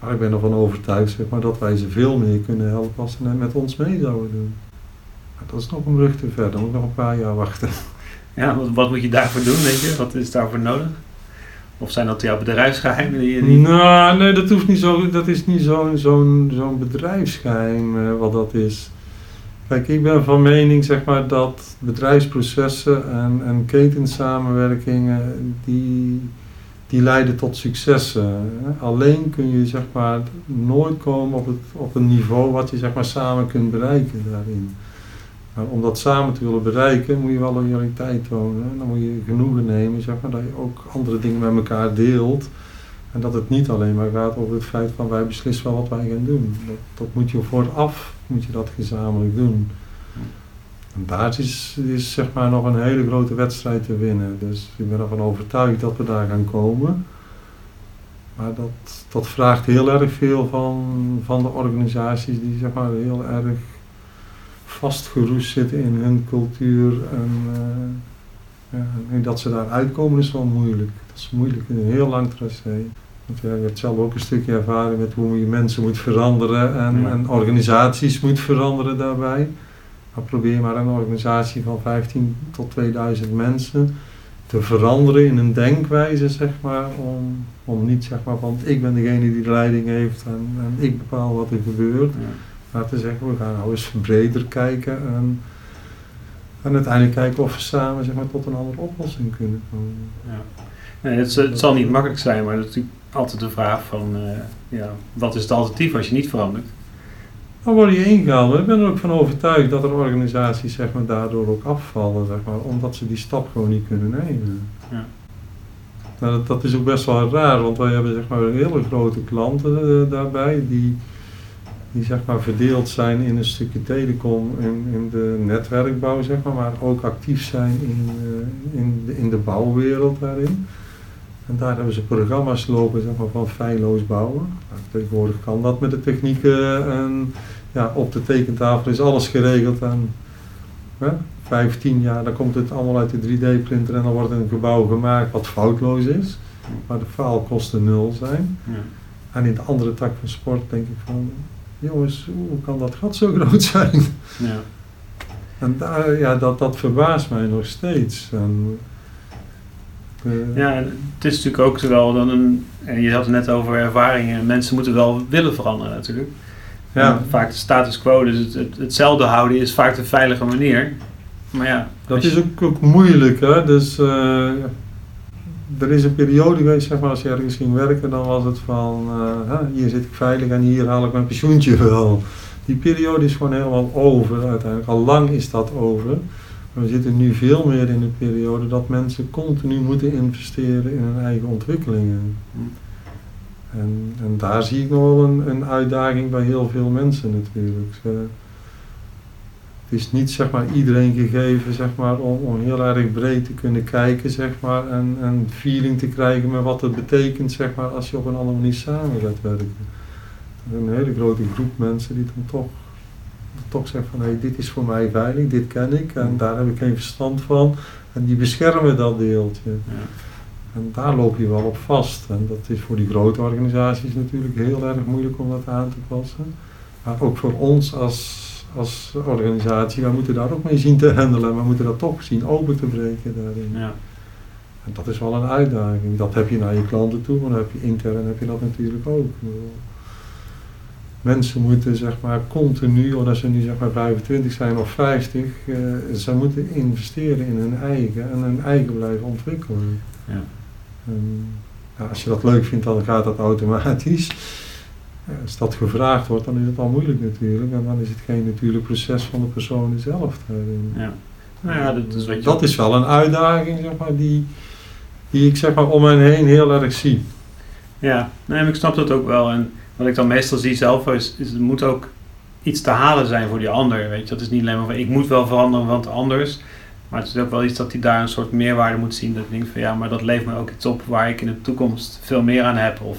Maar ik ben ervan overtuigd zeg maar, dat wij ze veel meer kunnen helpen als ze met ons mee zouden doen. Maar dat is nog een brug te ver, dan moet ik nog een paar jaar wachten. Ja, wat, wat moet je daarvoor doen, denk je? Wat is daarvoor nodig? Of zijn dat jouw bedrijfsgeheimen die je niet... Nou, nee, dat hoeft niet zo. Dat is niet zo'n zo'n zo'n bedrijfsgeheim eh, wat dat is. Kijk, ik ben van mening zeg maar, dat bedrijfsprocessen en, en ketensamenwerkingen die, die leiden tot successen. hè. Alleen kun je zeg maar, nooit komen op, het, op een niveau wat je zeg maar, samen kunt bereiken daarin. Maar om dat samen te willen bereiken moet je wel loyaliteit tonen. Dan moet je genoegen nemen zeg maar, dat je ook andere dingen met elkaar deelt. En dat het niet alleen maar gaat over het feit van wij beslissen wel wat wij gaan doen. Dat, dat moet je vooraf moet je dat gezamenlijk doen. En daar is, zeg maar nog een hele grote wedstrijd te winnen. Dus ik ben ervan overtuigd dat we daar gaan komen. Maar dat, dat vraagt heel erg veel van, van de organisaties die zeg maar heel erg vastgeroest zitten in hun cultuur. En, eh, ja, en dat ze daar uitkomen is wel moeilijk. Dat is moeilijk, een heel lang tracé. Want ja, je hebt zelf ook een stukje ervaring met hoe je mensen moet veranderen en, Ja. en organisaties moet veranderen daarbij. Maar probeer maar een organisatie van 15 tot 2000 mensen te veranderen in een denkwijze, zeg maar, om, om niet zeg maar van ik ben degene die de leiding heeft en, en ik bepaal wat er gebeurt. Ja. Maar te zeggen, we gaan nou eens breder kijken en, en uiteindelijk kijken of we samen zeg maar, tot een andere oplossing kunnen komen. Ja. Nee, het, het zal niet makkelijk zijn, maar dat is natuurlijk altijd de vraag van, eh, ja, wat is het alternatief als je niet verandert? Dan word je ingehaald. Ik ben er ook van overtuigd dat er organisaties zeg maar, daardoor ook afvallen, zeg maar, omdat ze die stap gewoon niet kunnen nemen. Ja. Nou, dat, dat is ook best wel raar, want wij hebben zeg maar, hele grote klanten eh, daarbij die, die zeg maar, verdeeld zijn in een stukje telecom in, in de netwerkbouw, zeg maar, maar ook actief zijn in, eh, in, de, in de bouwwereld daarin. En daar hebben ze programma's lopen zeg maar, van feilloos bouwen. Nou, tegenwoordig kan dat met de technieken en ja, op de tekentafel is alles geregeld. En hè, 15 jaar, dan komt het allemaal uit de 3D-printer en dan wordt een gebouw gemaakt wat foutloos is, waar de faalkosten nul zijn. Ja. En in de andere tak van sport denk ik van, jongens, hoe kan dat gat zo groot zijn? Ja. En daar, ja, dat, dat verbaast mij nog steeds. En, eh, ja, het is natuurlijk ook zowel dan een, en je had het net over ervaringen, mensen moeten wel willen veranderen natuurlijk. Ja, vaak de status quo, dus het, het- hetzelfde houden is vaak de veilige manier. Maar ja, dat is ook, ook moeilijk. Hè? Dus eh, er is een periode geweest, zeg maar, als je ergens ging werken, dan was het van, eh, hè, hier zit ik veilig en hier haal ik mijn pensioentje wel. Die periode is gewoon helemaal over uiteindelijk. Al lang is dat over. Maar we zitten nu veel meer in een periode dat mensen continu moeten investeren in hun eigen ontwikkelingen. En, en daar zie ik nog wel een, een uitdaging bij heel veel mensen natuurlijk. Ze- het is niet zeg maar iedereen gegeven zeg maar, om, om heel erg breed te kunnen kijken zeg maar, en, en feeling te krijgen met wat het betekent zeg maar, als je op een andere manier samen gaat werken. Er is een hele grote groep mensen die dan toch, toch zeggen van hey, dit is voor mij veilig, dit ken ik en daar heb ik geen verstand van. En die beschermen dat deeltje. ja. En daar loop je wel op vast. En dat is voor die grote organisaties natuurlijk heel erg moeilijk om dat aan te passen. Maar ook voor ons als, als organisatie, wij moeten daar ook mee zien te handelen. We moeten dat toch zien open te breken daarin. ja. En dat is wel een uitdaging. Dat heb je naar je klanten toe, maar dan heb je intern heb je dat natuurlijk ook. Mensen moeten zeg maar continu, of als ze nu zeg maar 25 zijn of 50, eh, ze moeten investeren in hun eigen en hun eigen blijven ontwikkelen. Ja. En, ja, als je dat leuk vindt, dan gaat dat automatisch. Als dat gevraagd wordt, dan is het al moeilijk natuurlijk. En dan is het geen natuurlijk proces van de persoon zelf. daarin. ja. Nou ja, dat is wat je... Dat is wel een uitdaging, zeg maar, die, die ik zeg maar om mij heen heel erg zie. Ja, nee, ik snap dat ook wel. En wat ik dan meestal zie zelf is, is er moet ook iets te halen zijn voor die ander. Weet je? Dat is niet alleen maar van ik moet wel veranderen, want anders. Maar het is ook wel iets dat hij daar een soort meerwaarde moet zien. Dat ik denk van ja, maar dat levert me ook iets op waar ik in de toekomst veel meer aan heb. Of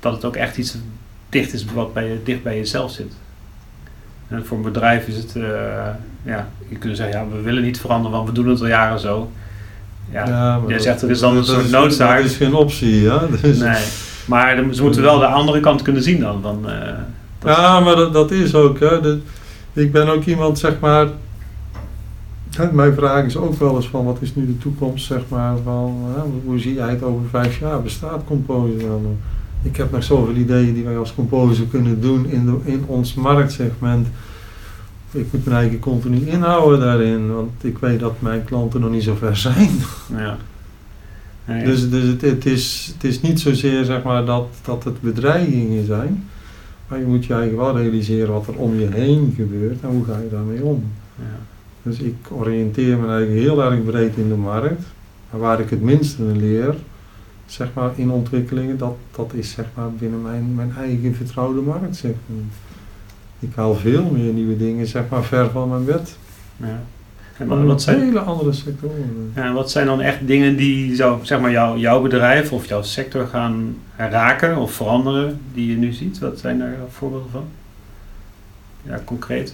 dat het ook echt iets dicht is wat bij je, dicht bij jezelf zit. En voor een bedrijf is het, eh, ja, je kunt zeggen, ja, we willen niet veranderen, want we doen het al jaren zo. Ja, maar jij zegt er is dan een soort noodzaak. Dat is geen optie, ja. Dus, nee. Maar de- ze moeten wel de andere kant kunnen zien dan. Van, eh, Ja, maar dat, dat is ook. Hè. Ik ben ook iemand, zeg maar. Mijn vraag is ook wel eens van wat is nu de toekomst, zeg maar. Van, hoe zie jij het over vijf jaar? Bestaat Composer dan nog? Ik heb nog zoveel ideeën die wij als Composer kunnen doen in, de, in ons marktsegment. Ik moet mijn eigen continu inhouden daarin, want ik weet dat mijn klanten nog niet zo ver zijn. ja. Nee, Dus, dus het, het, is, het is niet zozeer zeg maar, dat, dat het bedreigingen zijn, maar je moet je eigen wel realiseren wat er om je heen gebeurt en hoe ga je daarmee om. ja. Dus ik oriënteer mijn eigen heel erg breed in de markt, maar waar ik het minste in leer, zeg maar in ontwikkelingen, dat, dat is zeg maar binnen mijn, mijn eigen vertrouwde markt. Zeg maar. Ik haal veel meer nieuwe dingen zeg maar ver van mijn bed. ja. En wat, wat zijn, hele andere sectoren. ja, wat zijn dan echt dingen die zo, zeg maar, jou, jouw bedrijf of jouw sector gaan raken of veranderen die je nu ziet? Wat zijn daar voorbeelden van? Ja, concrete.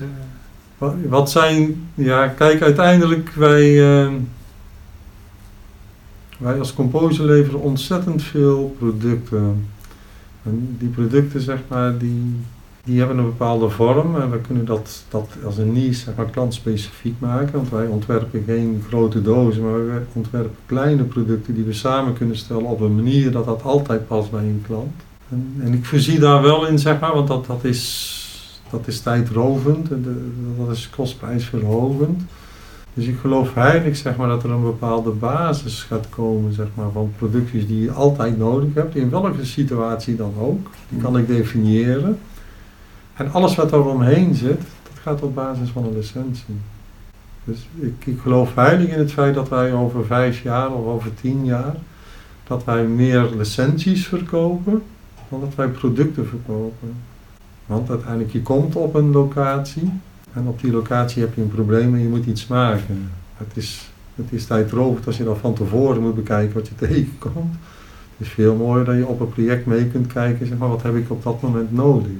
Wat, zijn, ja, kijk, uiteindelijk wij, eh, wij als Composer leveren ontzettend veel producten. En die producten, zeg maar, die, die hebben een bepaalde vorm en we kunnen dat, dat als een niche, zeg maar, klantspecifiek maken. Want wij ontwerpen geen grote dozen, maar wij ontwerpen kleine producten die we samen kunnen stellen op een manier dat dat altijd past bij een klant. En, en ik voorzie daar wel in, zeg maar, want dat, dat is dat is tijdrovend, dat is kostprijsverhogend. Dus ik geloof heilig zeg maar, dat er een bepaalde basis gaat komen zeg maar, van producties die je altijd nodig hebt, in welke situatie dan ook. Die kan ik definiëren. En alles wat er omheen zit, dat gaat op basis van een licentie. Dus ik, ik geloof heilig in het feit dat wij over vijf jaar of over tien jaar, dat wij meer licenties verkopen dan dat wij producten verkopen. Want uiteindelijk, je komt op een locatie en op die locatie heb je een probleem en je moet iets maken. Het is, het is tijdrovend als je dan van tevoren moet bekijken wat je tegenkomt. Het is veel mooier dat je op een project mee kunt kijken, zeg maar, wat heb ik op dat moment nodig.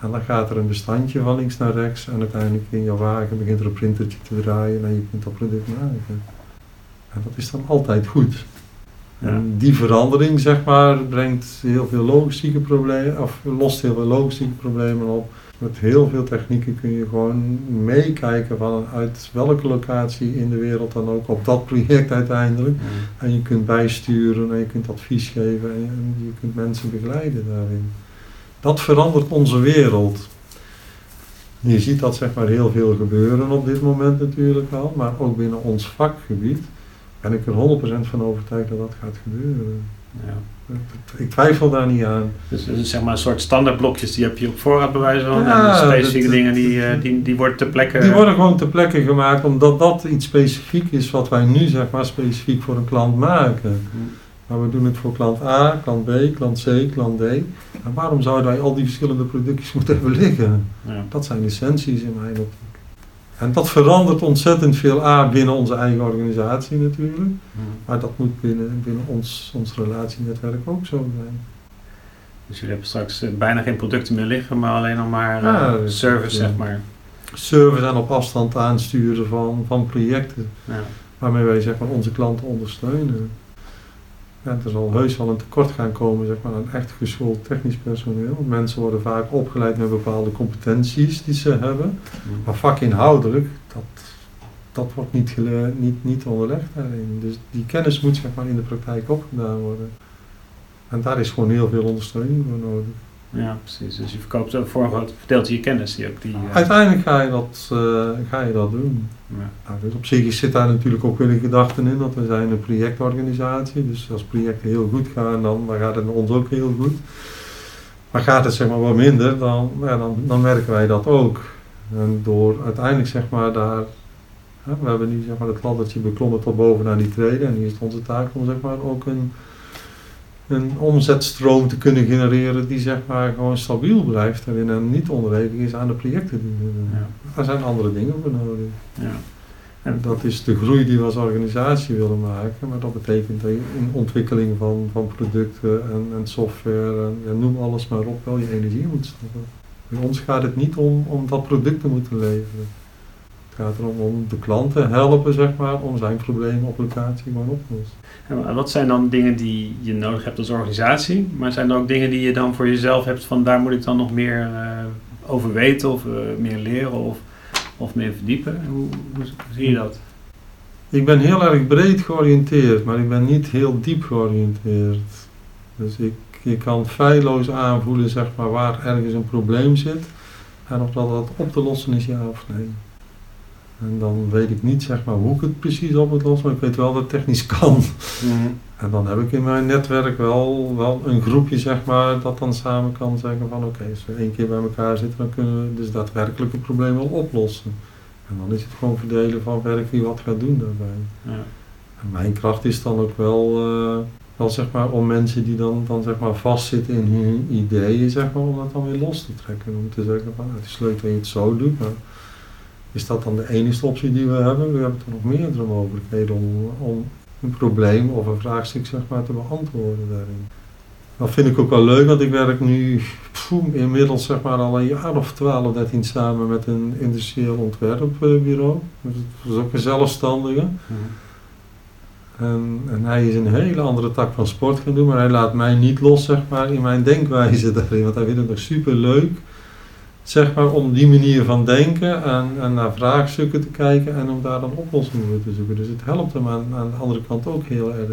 En dan gaat er een bestandje van links naar rechts en uiteindelijk in je wagen begint er een printertje te draaien en je kunt dat product maken. En dat is dan altijd goed. En die verandering, zeg maar, brengt heel veel logistieke problemen, of lost heel veel logistieke problemen op. Met heel veel technieken kun je gewoon meekijken vanuit welke locatie in de wereld dan ook op dat project uiteindelijk. En je kunt bijsturen en je kunt advies geven en je, en je kunt mensen begeleiden daarin. Dat verandert onze wereld. Je ziet dat zeg maar heel veel gebeuren op dit moment natuurlijk al, maar ook binnen ons vakgebied ben ik er 100% van overtuigd dat dat gaat gebeuren. Ja. Ik twijfel daar niet aan. Dus, dus zeg maar een soort standaardblokjes die heb je op voorraad bewijzen van. Ja, en specifieke dat- dingen die, eh, die, die worden ter plekke. Die worden gewoon ter plekke gemaakt omdat dat iets specifiek is wat wij nu zeg maar specifiek voor een klant maken. Maar we doen het voor klant A, klant B, klant C, klant D. En waarom zouden wij al die verschillende productjes moeten hebben liggen? Ja. Dat zijn essenties in mijn optiek. En dat verandert ontzettend veel A binnen onze eigen organisatie natuurlijk. Maar dat moet binnen, binnen ons, ons relatienetwerk ook zo zijn. Dus jullie hebben straks eh, bijna geen producten meer liggen, maar alleen nog maar eh, Ja, dus- service, ja. zeg maar. Service en op afstand aansturen van, van projecten. Ja. waarmee wij zeg maar, onze klanten ondersteunen. Ja, er zal heus wel een tekort gaan komen zeg maar, aan echt geschoold technisch personeel. Mensen worden vaak opgeleid met bepaalde competenties die ze hebben. Maar vakinhoudelijk, dat, dat wordt niet, niet, niet onderlegd daarin. Dus die kennis moet zeg maar, in de praktijk opgedaan worden. En daar is gewoon heel veel ondersteuning voor nodig. Ja, precies. Dus je verkoopt ook voor een groot gedeelte je kennis. Die ook die, eh, Uiteindelijk ga je dat, eh, ga je dat doen. ja. Nou, dus op zich zit daar natuurlijk ook weer een gedachte in, dat we zijn een projectorganisatie. Dus als projecten heel goed gaan, dan, dan gaat het met ons ook heel goed. Maar gaat het zeg maar wat minder, dan, ja, dan, dan merken wij dat ook. En door uiteindelijk zeg maar daar, hè, we hebben nu zeg maar het laddertje beklommen tot boven naar die tweede. En nu is het onze taak om zeg maar ook een, een omzetstroom te kunnen genereren die zeg maar gewoon stabiel blijft en niet onderhevig is aan de projecten die we doen. Ja. Daar zijn andere dingen voor nodig. Ja. En dat is de groei die we als organisatie willen maken. Maar dat betekent dat je in ontwikkeling van, van producten en, en software en noem alles maar op, wel je energie moet stoppen. Bij ons gaat het niet om, om dat product te moeten leveren. Het gaat erom om de klant te helpen, zeg maar, om zijn problemen op locatie gewoon op te lossen. En wa- wat zijn dan dingen die je nodig hebt als organisatie? Maar zijn er ook dingen die je dan voor jezelf hebt van daar moet ik dan nog meer eh, over weten of eh, meer leren of, of meer verdiepen? Hoe, hoe zie je dat? Ik ben heel erg breed georiënteerd, maar ik ben niet heel diep georiënteerd. Dus ik, ik kan feilloos aanvoelen zeg maar, waar ergens een probleem zit en of dat, dat op te lossen is, ja of nee. En dan weet ik niet zeg maar, hoe ik het precies op moet lossen, maar ik weet wel dat het technisch kan. En dan heb ik in mijn netwerk wel, wel een groepje zeg maar, dat dan samen kan zeggen van oké, als we één keer bij elkaar zitten, dan kunnen we dus daadwerkelijk het probleem wel oplossen. En dan is het gewoon verdelen van werk wie wat gaat doen daarbij. Ja. En mijn kracht is dan ook wel, eh, wel zeg maar, om mensen die dan, dan zeg maar vastzitten in hun ideeën, zeg maar, om dat dan weer los te trekken. Om te zeggen van nou, het is leuk dat je het zo doet, maar is dat dan de enige optie die we hebben? We hebben toch nog meerdere mogelijkheden om, om een probleem of een vraagstuk zeg maar, te beantwoorden daarin. Dat vind ik ook wel leuk, want ik werk nu inmiddels zeg maar, al een jaar of 12, 13 samen met een industrieel ontwerpbureau. Dus dat is ook een zelfstandige. En, en hij is een hele andere tak van sport gaan doen, maar hij laat mij niet los zeg maar, in mijn denkwijze daarin. Want hij vindt het nog super leuk zeg maar, om die manier van denken en, en naar vraagstukken te kijken en om daar dan oplossingen voor te zoeken. Dus het helpt hem aan, aan de andere kant ook heel erg.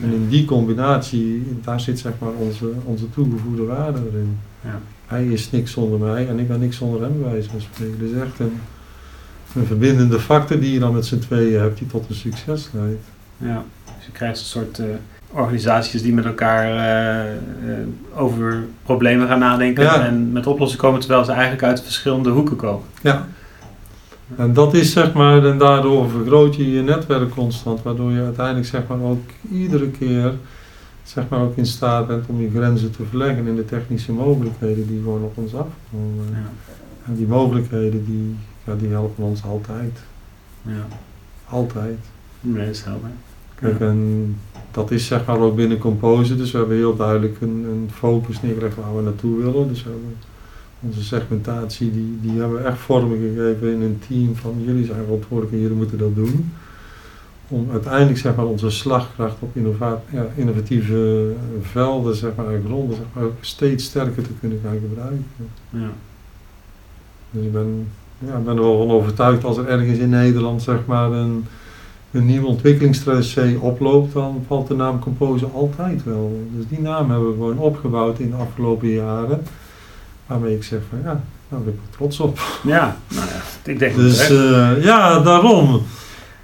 En in die combinatie, daar zit zeg maar onze, onze toegevoegde waarde erin. Ja. Hij is niks zonder mij en ik ben niks zonder hem, bij wijze van spreken. Dus echt een, een verbindende factor die je dan met z'n tweeën hebt, die tot een succes leidt. Ja, dus je krijgt een soort eh, organisaties die met elkaar eh, eh, over problemen gaan nadenken Ja. en met oplossingen komen terwijl ze eigenlijk uit verschillende hoeken komen. Ja. En dat is zeg maar, en daardoor vergroot je je netwerk constant, waardoor je uiteindelijk zeg maar ook iedere keer zeg maar ook in staat bent om je grenzen te verleggen in de technische mogelijkheden die gewoon op ons afkomen. Ja. En die mogelijkheden die, ja, die helpen ons altijd. Ja. Altijd. Nee, dat is helder. Kijk, en dat is zeg maar ook binnen Composer, dus we hebben heel duidelijk een, een focus neergelegd waar we naartoe willen. Dus we hebben onze segmentatie, die, die hebben we echt vorm gegeven in een team van jullie zijn verantwoordelijk en jullie moeten dat doen. Om uiteindelijk zeg maar, onze slagkracht op ja, innovatieve velden zeg maar, en gronden zeg maar, steeds sterker te kunnen gaan gebruiken. Ja. Dus ik ben, ja, ben er wel van overtuigd als er ergens in Nederland zeg maar, een, een nieuwe ontwikkelingsstrategie oploopt, dan valt de naam Composer altijd wel. Dus die naam hebben we gewoon opgebouwd in de afgelopen jaren. Waarmee ik zeg van ja, daar ben ik trots op. Ja, nou ja, ik denk Dus eh, ja, daarom.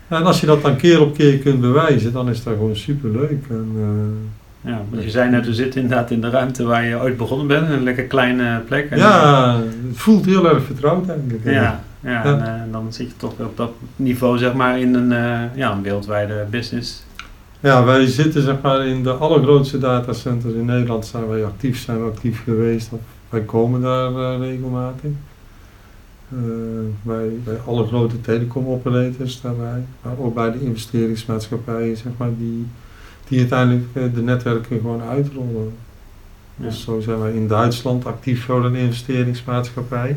En als je dat dan keer op keer kunt bewijzen, dan is dat gewoon superleuk. En, eh, Ja, want je zei net, we zitten inderdaad in de ruimte waar je ooit begonnen bent, een lekker kleine plek. En ja, het voelt heel erg vertrouwd eigenlijk. Ja, ja, Ja. En, eh, dan zit je toch op dat niveau, zeg maar, in een, eh, ja, een wereldwijde business. Ja, wij zitten zeg maar in de allergrootste datacenters in Nederland zijn wij actief, zijn we actief geweest. Of wij komen daar eh, regelmatig. Bij, bij alle grote telecomoperators daarbij, maar ook bij de investeringsmaatschappijen zeg maar, die, die uiteindelijk de netwerken gewoon uitrollen. Ja. Dus zo zijn wij in Duitsland actief voor een investeringsmaatschappij.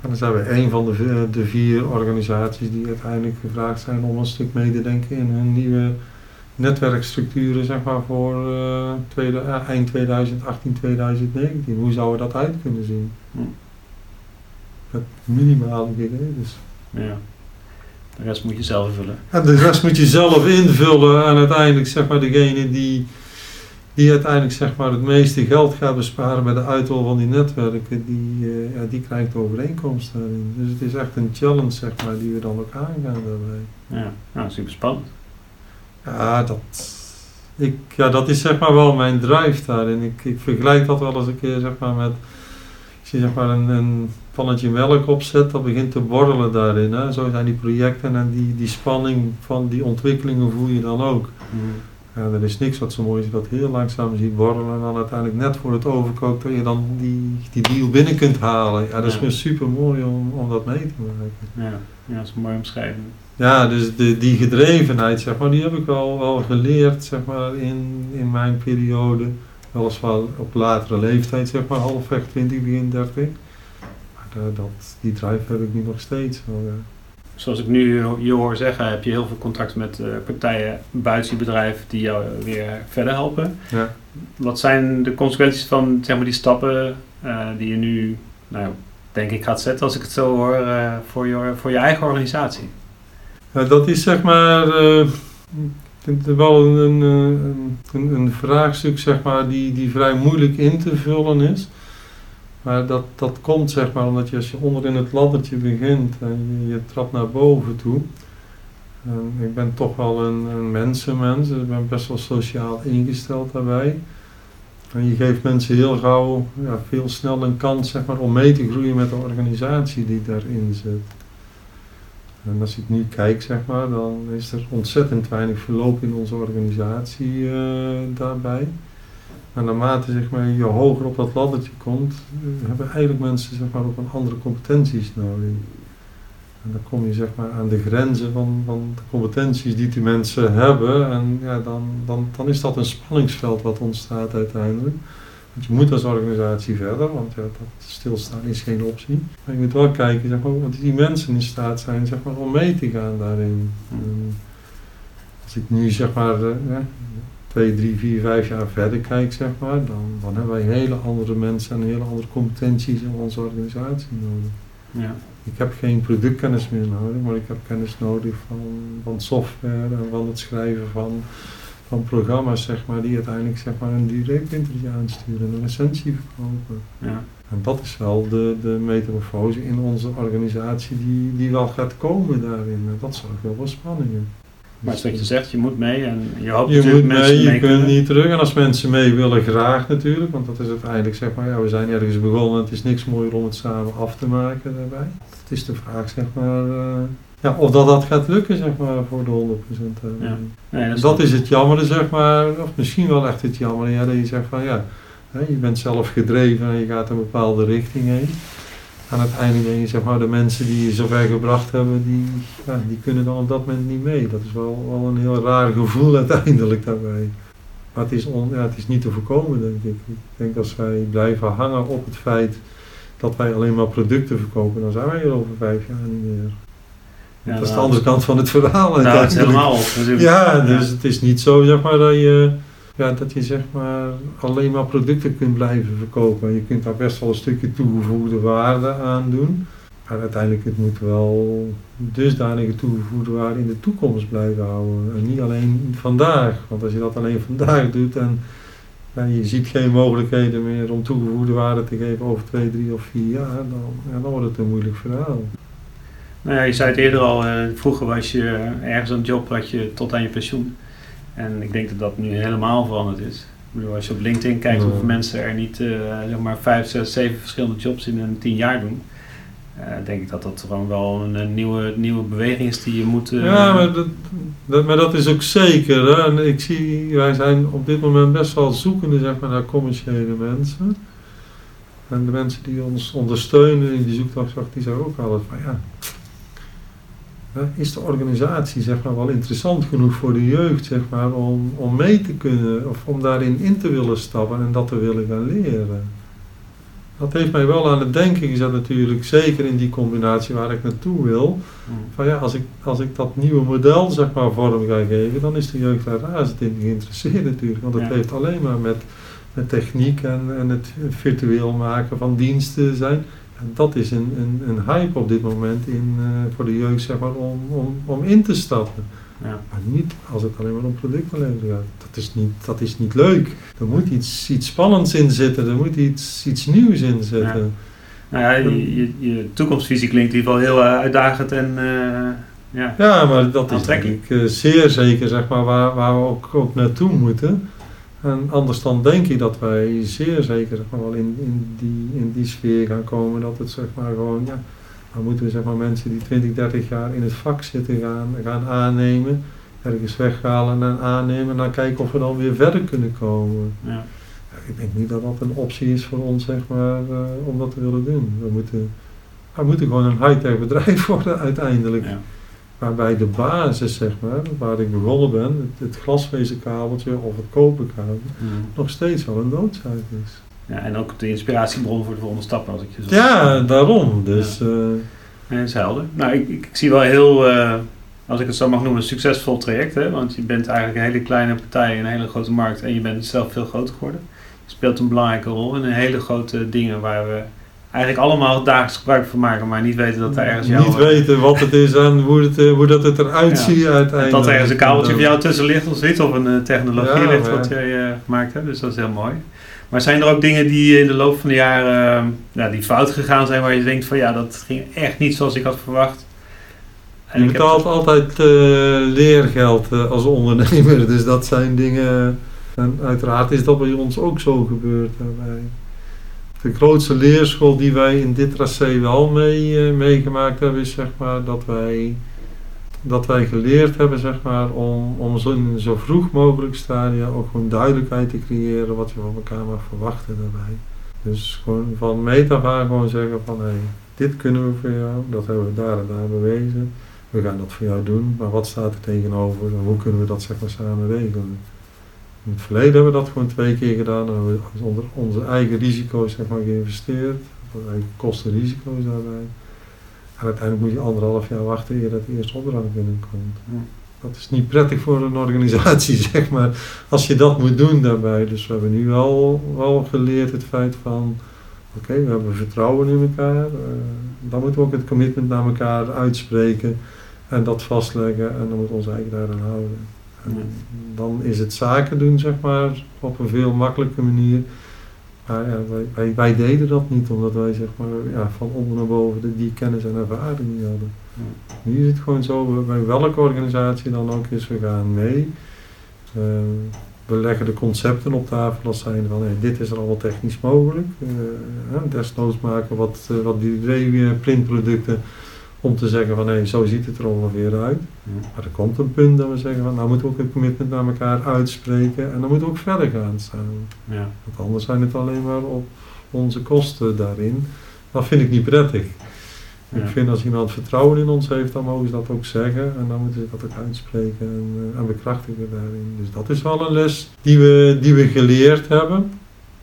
En dan zijn we een van de, v- de vier organisaties die uiteindelijk gevraagd zijn om een stuk mee te denken in hun nieuwe netwerkstructuren zeg maar, voor eh, tweede, eh, eind 2018, 2019. Hoe zouden we dat uit kunnen zien? Hm. Met minimale gegevens. Ja. De rest moet je zelf vullen. En de rest moet je zelf invullen en uiteindelijk zeg maar degene die, die uiteindelijk zeg maar het meeste geld gaat besparen bij de uitrol van die netwerken, die, eh, ja, die krijgt de overeenkomst daarin. Dus het is echt een challenge zeg maar die we dan ook aangaan daarbij. Ja, nou, super spannend. Ja, dat, ik, ja, dat is zeg maar wel mijn drive daarin. Ik, ik vergelijk dat wel eens een keer zeg maar met, als je zeg maar een, een pannetje melk opzet, dat begint te borrelen daarin. Hè. Zo zijn die projecten en die, die spanning van die ontwikkelingen voel je dan ook. Ja, er is niks wat zo mooi is, dat heel langzaam ziet borrelen en dan uiteindelijk net voor het overkookt dat je dan die, die deal binnen kunt halen. Ja, dat is Ja. gewoon super mooi om, om dat mee te maken. Ja, ja dat is een mooie omschrijving. Ja, dus de, die gedrevenheid, zeg maar, die heb ik wel, wel geleerd, zeg maar, in, in mijn periode. Weliswaar op latere leeftijd, zeg maar, halfweg 20, begin 30. Maar eh, dat, die drive heb ik nu nog steeds. wel, ja. Zoals ik nu je hoor zeggen, heb je heel veel contact met eh, partijen buiten je bedrijf die jou weer verder helpen. Ja. Wat zijn de consequenties van zeg maar, die stappen eh, die je nu, nou, denk ik, gaat zetten als ik het zo hoor, eh, voor, je, voor je eigen organisatie? Ja, dat is zeg maar wel een, een, een vraagstuk zeg maar, die, die vrij moeilijk in te vullen is. Maar dat, dat komt zeg maar omdat je als je onder in het laddertje begint en je, trapt naar boven toe. En ik ben toch wel een, een mensenmens, dus ik ben best wel sociaal ingesteld daarbij. En je geeft mensen heel gauw, ja, veel snel een kans zeg maar, om mee te groeien met de organisatie die daarin zit. En als ik nu kijk, zeg maar, dan is er ontzettend weinig verloop in onze organisatie eh, daarbij. En naarmate zeg maar, je hoger op dat laddertje komt, hebben eigenlijk mensen zeg maar, ook een andere competenties nodig. En dan kom je zeg maar, aan de grenzen van, van de competenties die die mensen hebben. En ja, dan, dan, dan is dat een spanningsveld wat ontstaat uiteindelijk. Want je moet als organisatie verder, want ja, dat stilstaan is geen optie. Maar je moet wel kijken zeg maar, wat die mensen in staat zijn zeg maar, om mee te gaan daarin. En als ik nu zeg maar eh, twee, drie, vier, vijf jaar verder kijk, zeg maar, dan, dan hebben wij hele andere mensen en hele andere competenties in onze organisatie nodig. Ja. Ik heb geen productkennis meer nodig, maar ik heb kennis nodig van, van software en van het schrijven van, van programma's, zeg maar, die uiteindelijk zeg maar, een direct interview aansturen en een recensie verkopen. Ja. En dat is wel de, de metamorfose in onze organisatie die, die wel gaat komen daarin. En dat zorgt wel voor spanningen. Maar het is wat je zegt, je moet mee en je hoopt Je natuurlijk moet mensen mee, je mee kunt niet terug. En als mensen mee willen, graag natuurlijk. Want dat is uiteindelijk, zeg maar, ja, we zijn ergens begonnen. Het is niks mooier om het samen af te maken daarbij. Het is de vraag, zeg maar, eh, ja, of dat, dat gaat lukken, zeg maar, voor de 100% daarbij. Ja. Nee, dat is, Dat is het jammer, zeg maar, of misschien wel echt het jammer, ja, dat je zegt van ja, je bent zelf gedreven en je gaat een bepaalde richting heen. Aan het einde ben je zeg maar de mensen die je zover gebracht hebben, die, ja, die kunnen dan op dat moment niet mee. Dat is wel, wel een heel raar gevoel uiteindelijk daarbij. Maar het is, on, ja, het is niet te voorkomen, denk ik. Ik denk als wij blijven hangen op het feit dat wij alleen maar producten verkopen, dan zijn wij hier over vijf jaar niet meer. Ja, dat is de nou, andere kant van het verhaal. Nou, het helemaal op. Ja, dus het is niet zo zeg maar, dat, je, ja, dat je zeg maar, alleen maar producten kunt blijven verkopen. Je kunt daar best wel een stukje toegevoegde waarde aan doen. Maar uiteindelijk het moet wel dusdanige toegevoegde waarde in de toekomst blijven houden. En niet alleen vandaag. Want als je dat alleen vandaag doet en je ziet geen mogelijkheden meer om toegevoegde waarde te geven over twee, drie of vier jaar, dan, ja, dan wordt het een moeilijk verhaal. Nou ja, je zei het eerder al, eh, vroeger was je ergens een job had je tot aan je pensioen. En ik denk dat dat nu helemaal veranderd is. Ik bedoel, als je op LinkedIn kijkt Ja. hoeveel mensen er niet eh, zeg maar vijf, zes, zeven verschillende jobs in een tien jaar doen. eh, denk ik dat dat gewoon wel een, een nieuwe, nieuwe beweging is die je moet... eh, Ja, maar dat, dat, maar dat is ook zeker. Hè? En ik zie, wij zijn op dit moment best wel zoekende zeg maar, naar commerciële mensen. En de mensen die ons ondersteunen in die zoektocht, die zeggen ook altijd van ja, is de organisatie zeg maar, wel interessant genoeg voor de jeugd zeg maar, om, om mee te kunnen of om daarin in te willen stappen en dat te willen gaan leren. Dat heeft mij wel aan het denken gezet natuurlijk, zeker in die combinatie waar ik naartoe wil. mm, Van ja, als ik, als ik dat nieuwe model zeg maar vorm ga geven, dan is de jeugd daar razend in geïnteresseerd natuurlijk. Want Ja. heeft alleen maar met, met techniek en, en het virtueel maken van diensten zijn. En dat is een, een, een hype op dit moment in, eh, voor de jeugd zeg maar, om, om, om in te stappen. ja. Maar niet als het alleen maar om producten leveren gaat. Dat is niet, dat is niet leuk. Er moet iets, iets spannends in zitten, er moet iets, iets nieuws in zitten. Nou ja, je, je, je toekomstvisie klinkt in ieder geval heel eh, uitdagend en eh, ja. Ja, maar dat is natuurlijk eh, zeer zeker zeg maar, waar, waar we ook, ook naartoe moeten. En anders dan denk ik dat wij zeer zeker zeg maar, wel in, in, die, in die sfeer gaan komen. Dat het zeg maar gewoon, ja, dan moeten we zeg maar, mensen die 20, 30 jaar in het vak zitten gaan, gaan aannemen. Ergens weghalen en aannemen en dan kijken of we dan weer verder kunnen komen. ja. Ja, ik denk niet dat dat een optie is voor ons zeg maar, eh, om dat te willen doen. We moeten, we moeten gewoon een high-tech bedrijf worden uiteindelijk. ja. Waarbij de basis, zeg maar, waar ik begonnen ben, het, het glasvezelkabeltje of het koperkabel, Mm. nog steeds wel een noodzaak is. ja. En ook de inspiratiebron voor de volgende stappen als ik je zo Ja, daarom. Dus, eh, Nee, dat is helder. Nou, ik, ik, ik zie wel heel, eh, als ik het zo mag noemen, een succesvol traject. Hè? Want je bent eigenlijk een hele kleine partij in een hele grote markt en je bent zelf veel groter geworden. Je speelt een belangrijke rol in een hele grote dingen waar we eigenlijk allemaal dagelijks gebruik van maken, maar niet weten dat er ergens jouw- niet weten wat het is en hoe, het, eh, hoe dat het eruit Ja. ziet uiteindelijk. dat er ergens een kabeltje voor jou tussen ligt of zoiets, of een eh, technologie Ja, ligt wat jij eh, gemaakt hebt. Dus dat is heel mooi. Maar zijn er ook dingen die in de loop van de jaren ja, die fout gegaan zijn, waar je denkt van ja, dat ging echt niet zoals ik had verwacht? En Je ik heb- betaalt altijd leergeld als ondernemer, dus dat zijn dingen. En uiteraard is dat bij ons ook zo gebeurd. Daarbij. De grootste leerschool die wij in dit tracé wel mee, eh, meegemaakt hebben, is zeg maar dat wij, dat wij geleerd hebben zeg maar, om, om zo, in zo vroeg mogelijk stadia ook gewoon duidelijkheid te creëren wat je van elkaar mag verwachten daarbij. Dus gewoon van meet gewoon zeggen van hé, dit kunnen we voor jou, dat hebben we daar en daar bewezen we gaan dat voor jou doen, maar wat staat er tegenover en hoe kunnen we dat zeg maar samen regelen? In het verleden hebben we dat gewoon twee keer gedaan en hebben we onder onze eigen risico's zeg maar geïnvesteerd, onze eigen kosten en risico's daarbij. En uiteindelijk moet je anderhalf jaar wachten eer dat de eerste opdracht binnenkomt. Ja. Dat is niet prettig voor een organisatie, zeg maar, als je dat moet doen daarbij. Dus we hebben nu wel, wel geleerd het feit van, oké, we hebben vertrouwen in elkaar. eh, dan moeten we ook het commitment naar elkaar uitspreken en dat vastleggen en dan moet onze eigen daaraan houden. Dan is het zaken doen, zeg maar, op een veel makkelijke manier. Maar ja, wij, wij, wij deden dat niet, omdat wij zeg maar, ja, van onder naar boven de, die kennis en ervaring niet hadden. Nu is het gewoon zo, bij welke organisatie dan ook is, we gaan mee. Eh, we leggen de concepten op tafel als zijn van hey, dit is er allemaal technisch mogelijk. Hè, desnoods maken wat, eh, wat 3D-printproducten om te zeggen van hey, zo ziet het er ongeveer uit. Maar er komt een punt dat we zeggen van nou moeten we ook een commitment naar elkaar uitspreken en dan moeten we ook verder gaan samen. Ja. Want anders zijn het alleen maar op onze kosten daarin. Dat vind ik niet prettig. Ja. Ik vind als iemand vertrouwen in ons heeft, dan mogen ze dat ook zeggen. En dan moeten ze dat ook uitspreken en, eh, en bekrachtigen daarin. Dus dat is wel een les die we, die we geleerd hebben.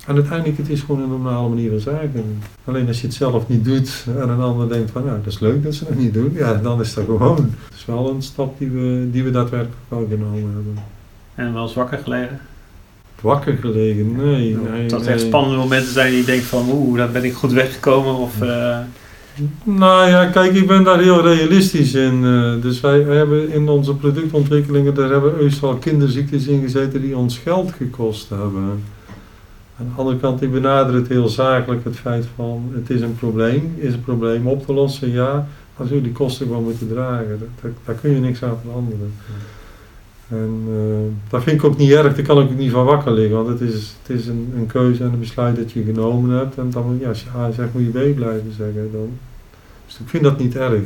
En uiteindelijk, het is gewoon een normale manier van zaken. Alleen als je het zelf niet doet en een ander denkt van, nou, dat is leuk dat ze dat niet doen. Ja, dan is dat gewoon. Het is wel een stap die we, die we daadwerkelijk wel genomen hebben. En wel eens wakker gelegen. Wakker gelegen? Nee, nee. dat er nee. echt spannende momenten zijn die je denkt van oeh, daar ben ik goed weggekomen. Of, eh, Nou ja, kijk, ik ben daar heel realistisch in. eh, dus wij, hebben in onze productontwikkelingen, daar hebben heus wel kinderziektes in gezeten die ons geld gekost hebben. Aan de andere kant, ik benader het heel zakelijk, het feit van, het is een probleem, is een probleem op te lossen, ja, dan zul je die kosten gewoon moeten dragen. Dat- daar kun je niks aan veranderen. En eh, dat vind ik ook niet erg, daar kan ik ook niet van wakker liggen, want het is, het is een, een keuze en een besluit dat je genomen hebt. En dan, ja, als je A zegt, moet je B blijven zeggen. Dan. Dus ik vind dat niet erg.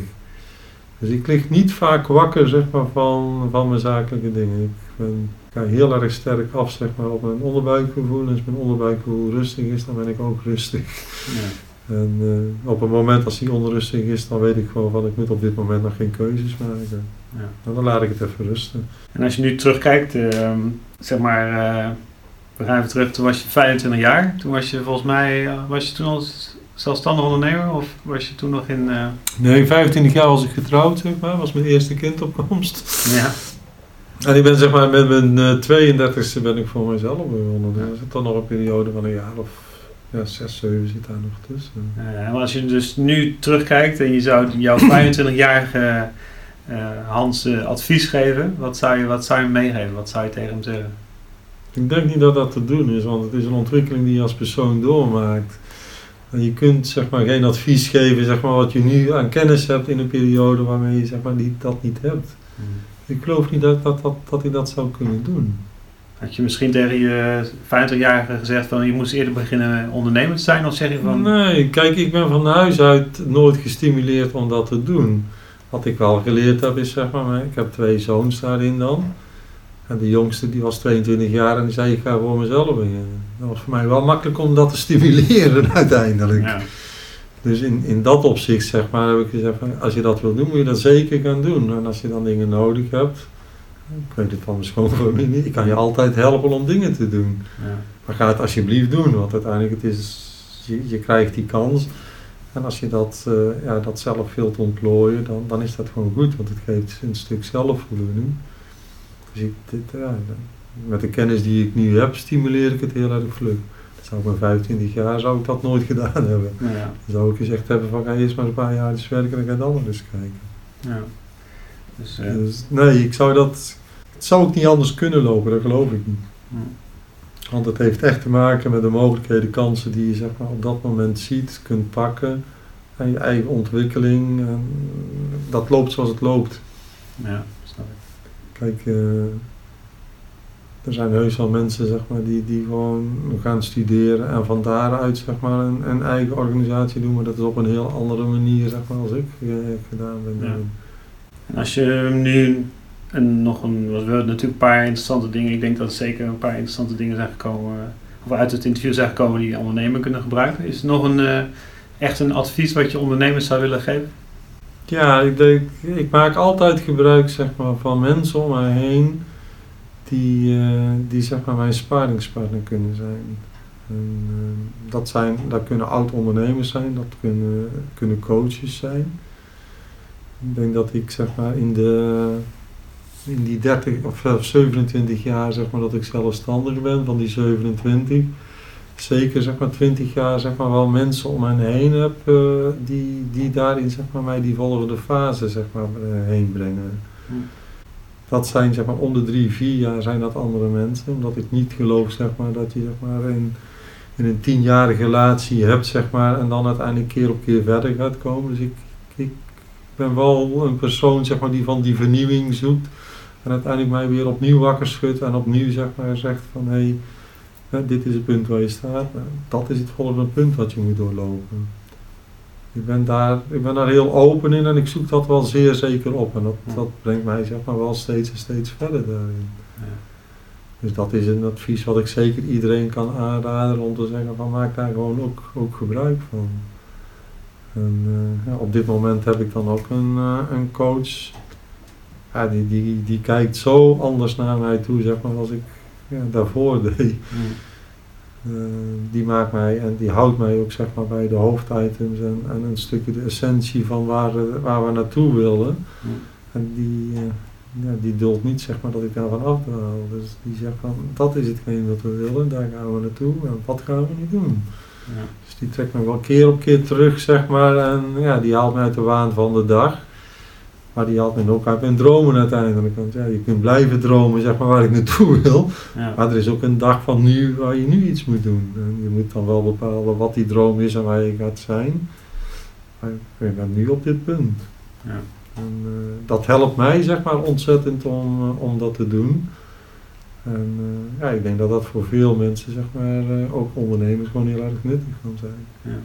Dus ik lig niet vaak wakker zeg maar, van, van mijn zakelijke dingen. Ik ben, ga heel erg sterk af zeg maar, op mijn onderbuikgevoel. En als mijn onderbuikgevoel rustig is, dan ben ik ook rustig. ja. En eh, op het moment als die onrustig is, dan weet ik gewoon van ik moet op dit moment nog geen keuzes maken. Ja. En dan laat ik het even rusten. En als je nu terugkijkt, ehm, zeg maar, eh, we gaan even terug, toen was je 25 jaar. Toen was je volgens mij, eh, was je toen al zelfstandig ondernemer of was je toen nog in... Nee, 25 jaar was ik getrouwd, zeg maar. was mijn eerste kindopkomst. ja, En ik ben zeg maar met mijn eh, 32e ben ik voor mezelf begonnen. Er zit dan nog een periode van een jaar of ja, 6, 7 zit daar nog tussen. Eh, en als je dus nu terugkijkt en je zou jouw 25-jarige eh, Hans eh, advies geven, wat zou, je, wat zou je hem meegeven? Wat zou je tegen hem zeggen? Ik denk niet dat dat te doen is, want het is een ontwikkeling die je als persoon doormaakt. En je kunt zeg maar geen advies geven zeg maar, wat je nu aan kennis hebt in een periode waarmee je zeg maar, die, dat niet hebt. Ik geloof niet dat, dat, dat, dat hij dat zou kunnen doen. Had je misschien tegen je 50-jarige gezegd van je moest eerder beginnen ondernemer te zijn? Of zeg je van... Nee, kijk, ik ben van huis uit nooit gestimuleerd om dat te doen. Wat ik wel geleerd heb is, zeg maar, ik heb twee zoons daarin dan. En de jongste die was 22 jaar en die zei ik ga voor mezelf beginnen. Dat was voor mij wel makkelijk om dat te stimuleren uiteindelijk. Ja, Dus in, in dat opzicht zeg maar, heb ik gezegd, van, als je dat wil doen, moet je dat zeker gaan doen. En als je dan dingen nodig hebt, ik weet het van mijn schoonfamilie niet, ik kan je altijd helpen om dingen te doen. ja, Maar ga het alsjeblieft doen, want uiteindelijk het is, je, je krijgt die kans. En als je dat, eh, ja, dat zelf wilt ontplooien, dan, dan is dat gewoon goed, want het geeft een stuk zelfvoldoening. Dus ik, dit, ja, met de kennis die ik nu heb, stimuleer ik het heel erg vlug. Zou ik met 25 jaar zou ik dat nooit gedaan hebben. ja, Dan zou ik gezegd hebben van ga eerst maar een paar jaar eens werken en ga dan maar eens kijken. ja. Dus, Dus nee, ik zou dat, het zou ook niet anders kunnen lopen, dat geloof ik niet. Want het heeft echt te maken met de mogelijkheden, kansen die je zeg maar, op dat moment ziet, kunt pakken. En je eigen ontwikkeling. En dat loopt zoals het loopt. ja, snap ik. Kijk, eh, er zijn heus wel mensen zeg maar, die, die gewoon gaan studeren en van daaruit zeg maar, een, een eigen organisatie doen. Maar dat is op een heel andere manier zeg maar, als ik eh, gedaan ben. Ja. En als je nu en nog een, was wel natuurlijk een paar interessante dingen. Ik denk dat er zeker een paar interessante dingen zijn gekomen, eh, of uit het interview zijn gekomen die ondernemers kunnen gebruiken. Is er nog een eh, echt een advies wat je ondernemers zou willen geven? Ja, ik, denk, ik maak altijd gebruik zeg maar, van mensen om mij heen die, eh, die zeg maar, mijn sparingspartner kunnen zijn. En, eh, dat, zijn. Dat kunnen oud-ondernemers zijn, dat kunnen, kunnen coaches zijn. Ik denk dat ik zeg maar, in, de, in die 30 of eh, 27 jaar zeg maar, dat ik zelfstandig ben, van die 27, zeker zeg maar 20 jaar zeg maar wel mensen om mij heen heb eh, die, die daarin zeg maar mij die volgende fase zeg maar eh, heen brengen. Hm. Dat zijn zeg maar om de drie, vier jaar zijn dat andere mensen. Omdat ik niet geloof zeg maar dat je zeg maar in, in een tienjarige relatie hebt zeg maar en dan uiteindelijk keer op keer verder gaat komen. Dus ik, ik ben wel een persoon zeg maar die van die vernieuwing zoekt. En uiteindelijk mij weer opnieuw wakker schudt en opnieuw zeg maar zegt van hé, hey, dit is het punt waar je staat. Dat is het volgende punt wat je moet doorlopen. Ik ben, daar, ik ben daar heel open in en ik zoek dat wel zeer zeker op. En dat, Ja. dat brengt mij zeg maar, wel steeds en steeds verder daarin. Ja. Dus dat is een advies wat ik zeker iedereen kan aanraden om te zeggen van maak daar gewoon ook, ook gebruik van. En eh, ja, op dit moment heb ik dan ook een, eh, een coach. Ja, die, die, die kijkt zo anders naar mij toe, zeg maar, als ik ja, daarvoor deed. Eh, die maakt mij en die houdt mij ook zeg maar, bij de hoofditems en, en een stukje de essentie van waar, eh, waar we naartoe willen. En die, eh, ja, die duldt niet zeg maar, dat ik daarvan afdwaal. Dus die zegt van dat is hetgeen wat we willen, daar gaan we naartoe en wat gaan we niet doen. Ja. Dus die trekt me wel keer op keer terug zeg maar en ja, die haalt me uit de waan van de dag. Maar die haalt me ook uit mijn dromen uiteindelijk. Want ja, je kunt blijven dromen zeg maar, waar ik naartoe wil. Ja. Maar er is ook een dag van nu waar je nu iets moet doen. En je moet dan wel bepalen wat die droom is en waar je gaat zijn. Maar ik ben nu op dit punt. Ja. En eh, dat helpt mij zeg maar ontzettend om, eh, om dat te doen. En eh, ja, ik denk dat dat voor veel mensen, zeg maar, ook ondernemers, gewoon heel erg nuttig kan zijn. Ja.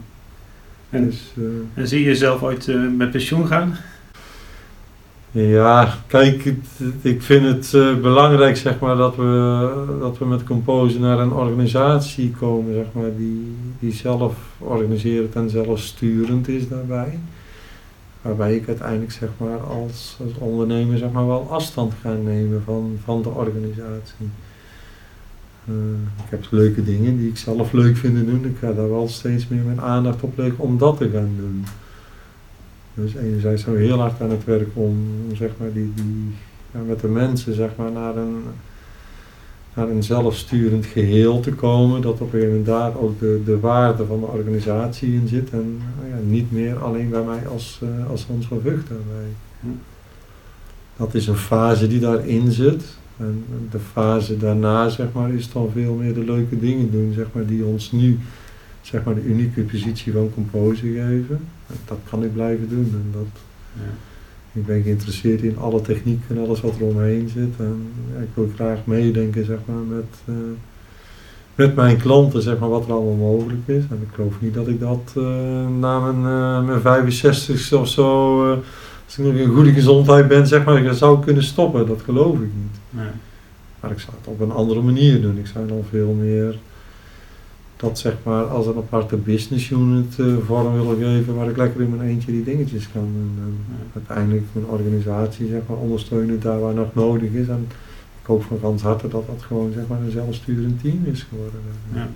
En, Dus, eh, en zie je jezelf ooit met pensioen gaan? Ja, kijk, ik vind het eh, belangrijk zeg maar, dat, we, dat we met Compose naar een organisatie komen zeg maar, die, die zelf organiserend en zelfsturend is daarbij. Waarbij ik uiteindelijk zeg maar, als, als ondernemer zeg maar, wel afstand ga nemen van, van de organisatie. Eh, ik heb leuke dingen die ik zelf leuk vind doen. Ik ga daar wel steeds meer mijn aandacht op leggen om dat te gaan doen. Dus enerzijds zijn we heel hard aan het werk om zeg maar, die, die, ja, met de mensen zeg maar, naar, een, naar een zelfsturend geheel te komen. Dat op een gegeven moment daar ook de, de waarde van de organisatie in zit. En nou ja, niet meer alleen bij mij als, eh, als Hans van Vught daarbij. Hm. Dat is een fase die daarin zit. En de fase daarna zeg maar, is dan veel meer de leuke dingen doen zeg maar, die ons nu zeg maar, de unieke positie van composer geven. Dat kan ik blijven doen. En dat, Ja. ik ben geïnteresseerd in alle techniek en alles wat er omheen zit. En ja, ik wil graag meedenken zeg maar, met, eh, met mijn klanten zeg maar, wat er allemaal mogelijk is. En ik geloof niet dat ik dat eh, na mijn, eh, mijn 65 of zo, als ik nog in goede gezondheid ben, zeg maar, zou kunnen stoppen. Dat geloof ik niet. Ja. Maar ik zou het op een andere manier doen. Ik zou dan veel meer dat zeg maar als een aparte business unit eh, vorm willen geven waar ik lekker in mijn eentje die dingetjes kan. En Ja. uiteindelijk mijn organisatie zeg maar ondersteunen daar waar nog nodig is. En ik hoop van gans harte dat dat gewoon zeg maar een zelfsturend team is geworden. Ja.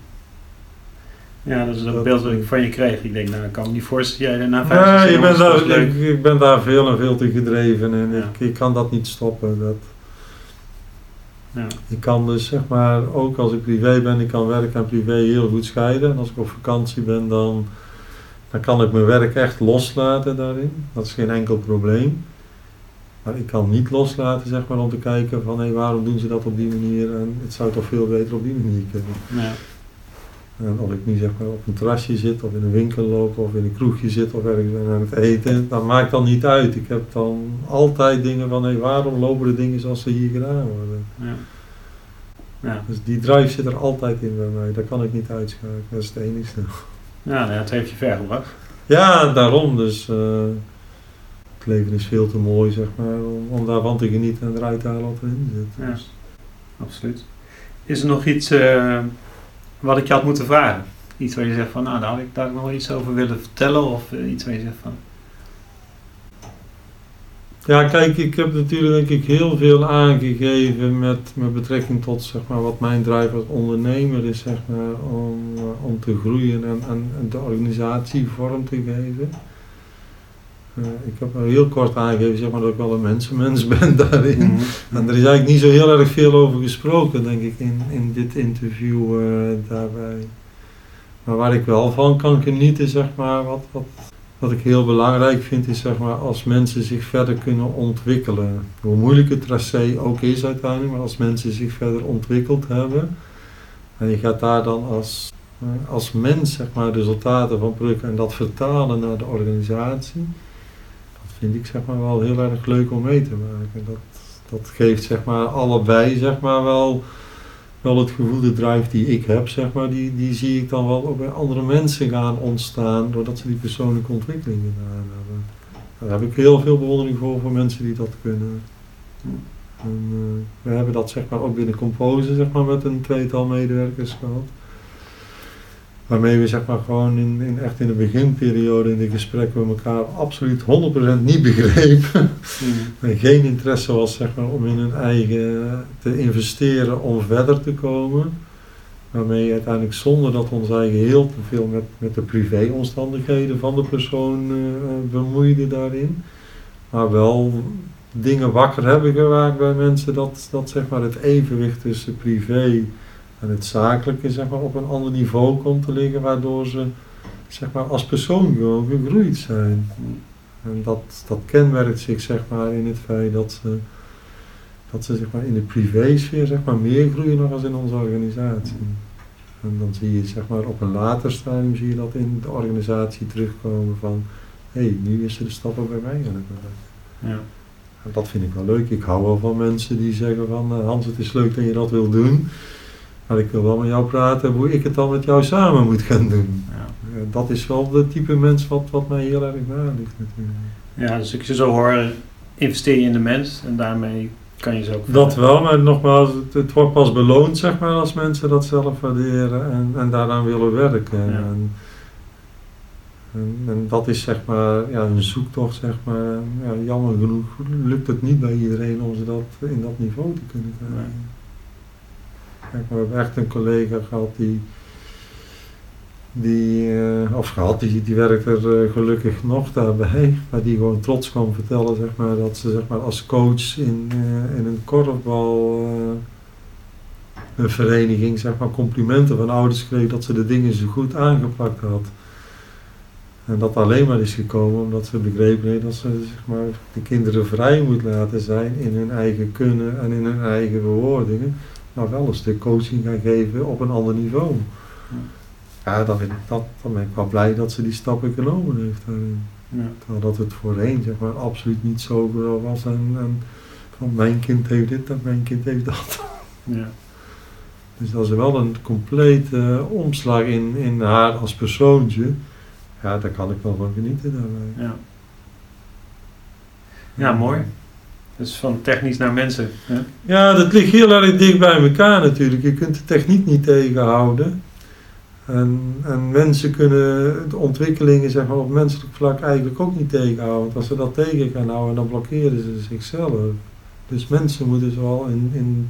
Ja, dat is Dat- het beeld dat ik van je kreeg. Ik denk, nou, ik kan me niet voorstellen jij na Ja, 50 je bent daar, ik, ik ben daar veel en veel te gedreven en Ja. ik, ik kan dat niet stoppen. Dat, Ja. Ik kan dus zeg maar, ook als ik privé ben, ik kan werk en privé heel goed scheiden. En als ik op vakantie ben, dan, dan kan ik mijn werk echt loslaten daarin. Dat is geen enkel probleem. Maar ik kan niet loslaten zeg maar, om te kijken van hé, waarom doen ze dat op die manier en het zou toch veel beter op die manier kunnen. Ja. En of ik nu zeg maar op een terrasje zit of in een winkel loop of in een kroegje zit of ergens ben aan het eten, dat maakt dan niet uit. Ik heb dan altijd dingen van hé, waarom lopen de dingen zoals ze hier gedaan worden. Ja. Ja. Dus die drive zit er altijd in bij mij. Daar kan ik niet uitschakelen. Dat is het enigste. Ja, nou ja, het heeft je ver gebracht. Ja, daarom. Dus eh, het leven is veel te mooi, zeg maar, om, om daarvan te genieten en eruit te halen wat erin zit. Ja. Absoluut. Is er nog iets eh, wat ik je had moeten vragen? Iets waar je zegt van, nou, daar had ik daar nog iets over willen vertellen. Of eh, iets waar je zegt van, ja, kijk, ik heb natuurlijk denk ik heel veel aangegeven met, met betrekking tot zeg maar, wat mijn drive als ondernemer is, zeg maar, om, eh, om te groeien en, en, en de organisatie vorm te geven. Eh, ik heb al heel kort aangegeven zeg maar, dat ik wel een mensenmens ben daarin. Mhm. En er is eigenlijk niet zo heel erg veel over gesproken, denk ik, in, in dit interview eh, daarbij. Maar waar ik wel van kan genieten, zeg maar, wat, wat, wat ik heel belangrijk vind, is zeg maar, als mensen zich verder kunnen ontwikkelen. Hoe moeilijk het tracé ook is uiteindelijk, maar als mensen zich verder ontwikkeld hebben, en je gaat daar dan als, eh, als mens, zeg maar, resultaten van plukken en dat vertalen naar de organisatie, vind ik zeg maar wel heel erg leuk om mee te maken. Dat, dat geeft zeg maar allebei zeg maar wel, wel het gevoel, de drive die ik heb, zeg maar, die, die zie ik dan wel ook bij andere mensen gaan ontstaan doordat ze die persoonlijke ontwikkeling gedaan hebben. Daar heb ik heel veel bewondering voor, voor mensen die dat kunnen. En, eh, we hebben dat zeg maar ook binnen Composer zeg maar met een tweetal medewerkers gehad. Waarmee we zeg maar gewoon in, in echt in de beginperiode in de gesprekken met elkaar absoluut 100% niet begrepen. Mm. En geen interesse was zeg maar, om in hun eigen te investeren om verder te komen. Waarmee uiteindelijk zonder dat ons eigen heel te veel met, met de privéomstandigheden van de persoon eh, bemoeide daarin. Maar wel dingen wakker hebben gemaakt bij mensen dat, dat zeg maar, het evenwicht tussen privé en het zakelijke zeg maar, op een ander niveau komt te liggen. Waardoor ze zeg maar, als persoon gewoon gegroeid zijn. En dat, dat kenmerkt zich zeg maar, in het feit dat ze, dat ze zeg maar, in de privésfeer zeg maar, meer groeien nog als in onze organisatie. En dan zie je zeg maar, op een later stadium zie je dat in de organisatie terugkomen van hé, hey, nu is er de stappen bij mij aan het maken. Ja. En dat vind ik wel leuk. Ik hou wel van mensen die zeggen van eh, Hans, het is leuk dat je dat wil doen. Maar ik wil wel met jou praten hoe ik het dan met jou samen moet gaan doen. Ja. Eh, dat is wel de type mens wat, wat mij heel erg naligt natuurlijk. Ja, dus ik je zo hoor, investeer je in de mens en daarmee kan je ze ook... Dat wel, maar nogmaals, het, het wordt pas beloond zeg maar als mensen dat zelf waarderen en, en daaraan willen werken. Ja. En, en, en dat is zeg maar ja, een zoektocht zeg maar. Ja, jammer genoeg lukt het niet bij iedereen om ze dat in dat niveau te kunnen krijgen. Kijk, we hebben echt een collega gehad die, die eh, of gehad, die, die werkt er eh, gelukkig nog daarbij, maar die gewoon trots kan vertellen zeg maar, dat ze zeg maar, als coach in, eh, in een korfbal een vereniging zeg maar, complimenten van ouders kreeg dat ze de dingen zo goed aangepakt had. En dat alleen maar is gekomen omdat ze begrepen heeft dat ze zeg maar, de kinderen vrij moet laten zijn in hun eigen kunnen en in hun eigen bewoordingen maar wel een stuk coaching gaan geven op een ander niveau. Ja, dan, vind ik dat, dan ben ik wel blij dat ze die stappen genomen heeft daarin. Ja. Terwijl dat het voorheen zeg maar, absoluut niet zo was. En, en van mijn kind heeft dit en mijn kind heeft dat. Ja. Dus dat is wel een complete omslag in, in haar als persoontje. Ja, daar kan ik wel van genieten daarbij. Ja. ja, mooi. Dus van technisch naar mensen. Ja. Ja, dat ligt heel erg dicht bij elkaar natuurlijk. Je kunt de techniek niet tegenhouden. En, en mensen kunnen de ontwikkelingen zeg maar, op menselijk vlak eigenlijk ook niet tegenhouden. Want als ze dat tegen gaan houden, dan blokkeren ze zichzelf. Dus mensen moeten zowel in, in,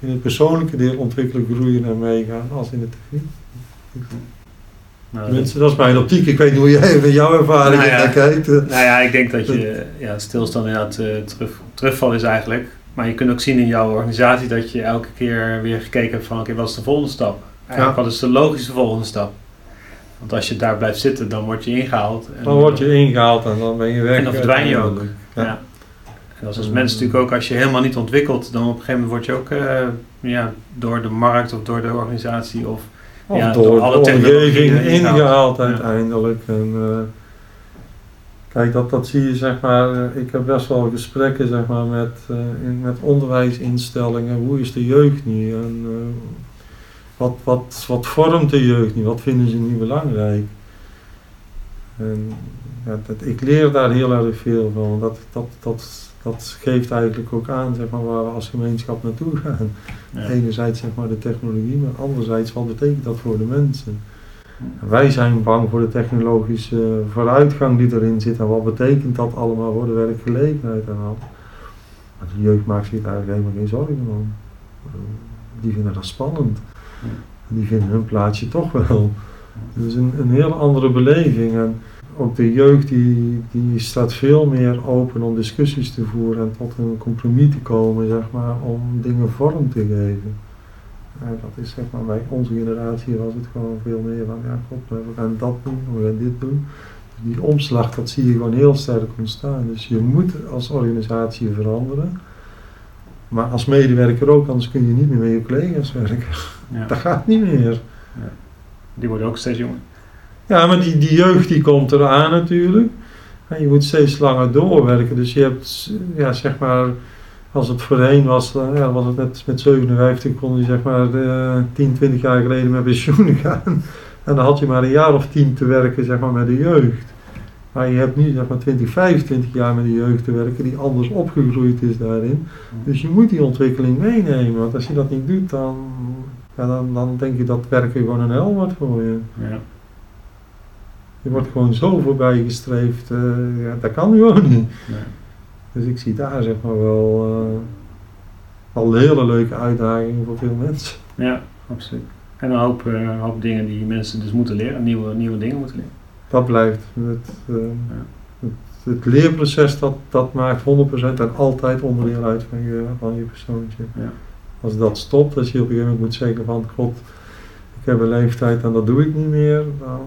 in het persoonlijke deel ontwikkelen, groeien en meegaan, als in de techniek. Nou, Mensen, dat is mijn optiek. Ik weet niet hoe jij met jouw ervaring Nou ja. naar kijkt. Nou ja, ik denk dat je ja, stilstand inderdaad eh, terug, terugval is eigenlijk. Maar je kunt ook zien in jouw organisatie dat je elke keer weer gekeken hebt van oké, wat is de volgende stap? Eigenlijk wat is de logische volgende stap? Want als je daar blijft zitten, dan word je ingehaald. En, Dan word je ingehaald en dan ben je weg. En dan verdwijn je ook. Ja. Ja. En als, als mens natuurlijk ook, als je helemaal niet ontwikkelt, dan op een gegeven moment word je ook eh, ja, door de markt of door de organisatie of Of Ja, door, door alle technologieën ingehaald. Ja. uiteindelijk. En, eh, kijk, dat, dat zie je zeg maar. eh, ik heb best wel gesprekken zeg maar, met, eh, in, met onderwijsinstellingen. Hoe is de jeugd nu? En, wat, wat, wat vormt de jeugd nu? Wat vinden ze nu belangrijk? En, ja, dat, ik leer daar heel erg veel van. Dat, dat, dat, dat geeft eigenlijk ook aan zeg maar, waar we als gemeenschap naartoe gaan. ja. Enerzijds zeg maar de technologie, maar anderzijds wat betekent dat voor de mensen? En wij zijn bang voor de technologische vooruitgang die erin zit en wat betekent dat allemaal voor de werkgelegenheid en al. Maar de jeugd maakt zich daar eigenlijk helemaal geen zorgen om. Die vinden dat spannend. En die vinden hun plaatsje toch wel. Dus een, een heel andere beleving. En ook de jeugd die, die staat veel meer open om discussies te voeren en tot een compromis te komen, zeg maar, om dingen vorm te geven. En dat is zeg maar, bij onze generatie was het gewoon veel meer van, ja god, we gaan dat doen, we gaan dit doen. Dus die omslag, dat zie je gewoon heel sterk ontstaan. Dus je moet als organisatie veranderen. Maar als medewerker ook, anders kun je niet meer met je collega's werken. Ja. Dat gaat niet meer. Die worden ook steeds jonger. Ja, maar die, die jeugd die komt eraan natuurlijk. En je moet steeds langer doorwerken. Dus je hebt, ja, zeg maar, als het voorheen was, dan ja, was het net met 57, kon je zeg maar eh 10, 20 jaar geleden met pensioen gaan. En dan had je maar een jaar of 10 te werken, zeg maar, met de jeugd. Maar je hebt nu zeg maar 20, 25 jaar met de jeugd te werken die anders opgegroeid is daarin. Dus je moet die ontwikkeling meenemen. Want als je dat niet doet, dan, ja, dan, dan denk je dat werken gewoon een hel wordt voor je. Ja. Je wordt gewoon zo voorbij gestreefd, eh, ja, dat kan gewoon niet. Nee. Dus ik zie daar zeg maar wel, uh, al een hele leuke uitdagingen voor veel mensen. Ja, absoluut. En een hoop, een hoop dingen die mensen dus moeten leren, nieuwe, nieuwe dingen moeten leren. Dat blijft. Het, uh, ja. het, het, leerproces dat, dat maakt 100% en altijd onderdeel uit van je, van je persoontje. Ja. Als dat stopt, als je op een gegeven moment moet zeggen van god, ik heb een leeftijd en dat doe ik niet meer, dan,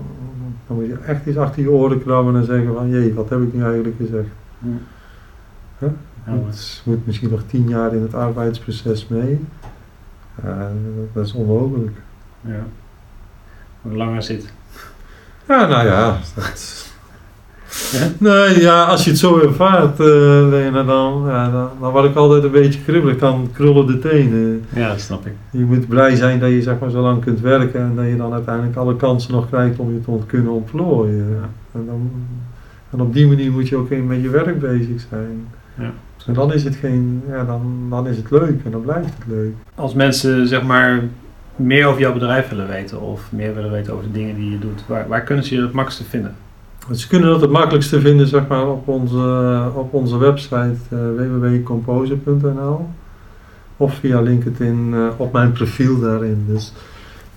dan moet je echt eens achter je oren krabben en zeggen van jee, wat heb ik nu eigenlijk gezegd. Ja. Huh? Het moet misschien nog tien jaar in het arbeidsproces mee. Ja, dat is onmogelijk. Ja. Hoe langer zit. Ja, nou ja. Dat... Nee, ja, als je het zo ervaart, uh, Lena, dan, ja, dan, dan word ik altijd een beetje kribbelig. Dan krullen de tenen. Ja, dat snap ik. Je moet blij zijn dat je zeg maar, zo lang kunt werken en dat je dan uiteindelijk alle kansen nog krijgt om je te kunnen ontplooien. Ja. En, dan, en op die manier moet je ook met je werk bezig zijn. Ja. En dan is het geen, ja, dan, dan is het leuk en dan blijft het leuk. Als mensen zeg maar meer over jouw bedrijf willen weten of meer willen weten over de dingen die je doet, waar, waar kunnen ze je het makkelijkste vinden? Ze kunnen dat het makkelijkste vinden zeg maar, op, onze, op onze website uh, www.composer.nl of via LinkedIn uh, op mijn profiel daarin. Dus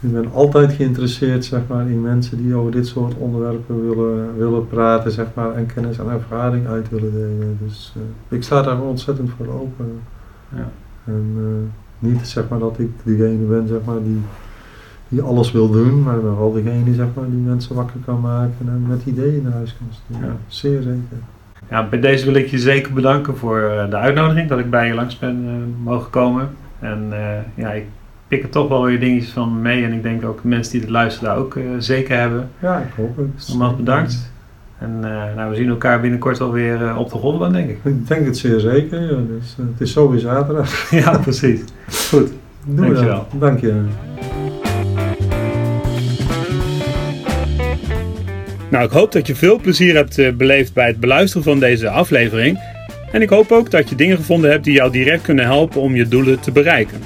ik ben altijd geïnteresseerd zeg maar, in mensen die over dit soort onderwerpen willen, willen praten zeg maar, en kennis en ervaring uit willen delen. Dus uh, ik sta daar ontzettend voor open. Ja. En niet zeg maar, dat ik degene ben zeg maar, die, die alles wil doen, maar wel degene zeg maar, die mensen wakker kan maken en met ideeën naar huis kan sturen. Ja. Zeer zeker. Ja, bij deze wil ik je zeker bedanken voor de uitnodiging dat ik bij je langs ben uh, mogen komen. En uh, ja, ik pik er toch wel weer dingetjes van mee en ik denk ook mensen die het luisteren daar ook uh, zeker hebben. Ja, ik hoop het. Dus nogmaals bedankt. En nou, we zien elkaar binnenkort alweer op de golfbaan, denk ik. Ik denk het zeer zeker. Ja. Dus, het is zo weer zaterdag. ja, precies. Goed. Doe Dankjewel. Dat. Dank je. Nou, ik hoop dat je veel plezier hebt uh, beleefd bij het beluisteren van deze aflevering. En ik hoop ook dat je dingen gevonden hebt die jou direct kunnen helpen om je doelen te bereiken.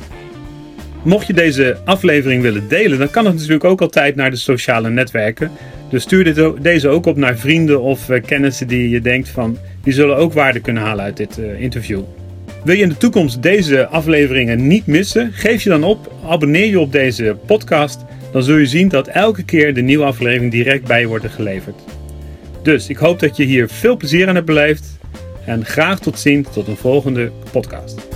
Mocht je deze aflevering willen delen, dan kan het natuurlijk ook altijd naar de sociale netwerken. Dus stuur dit, deze ook op naar vrienden of uh, kennissen die je denkt van die zullen ook waarde kunnen halen uit dit uh, interview. Wil je in de toekomst deze afleveringen niet missen? Geef je dan op, abonneer je op deze podcast. Dan zul je zien dat elke keer de nieuwe aflevering direct bij je wordt geleverd. Dus ik hoop dat je hier veel plezier aan hebt beleefd. En graag tot ziens tot een volgende podcast.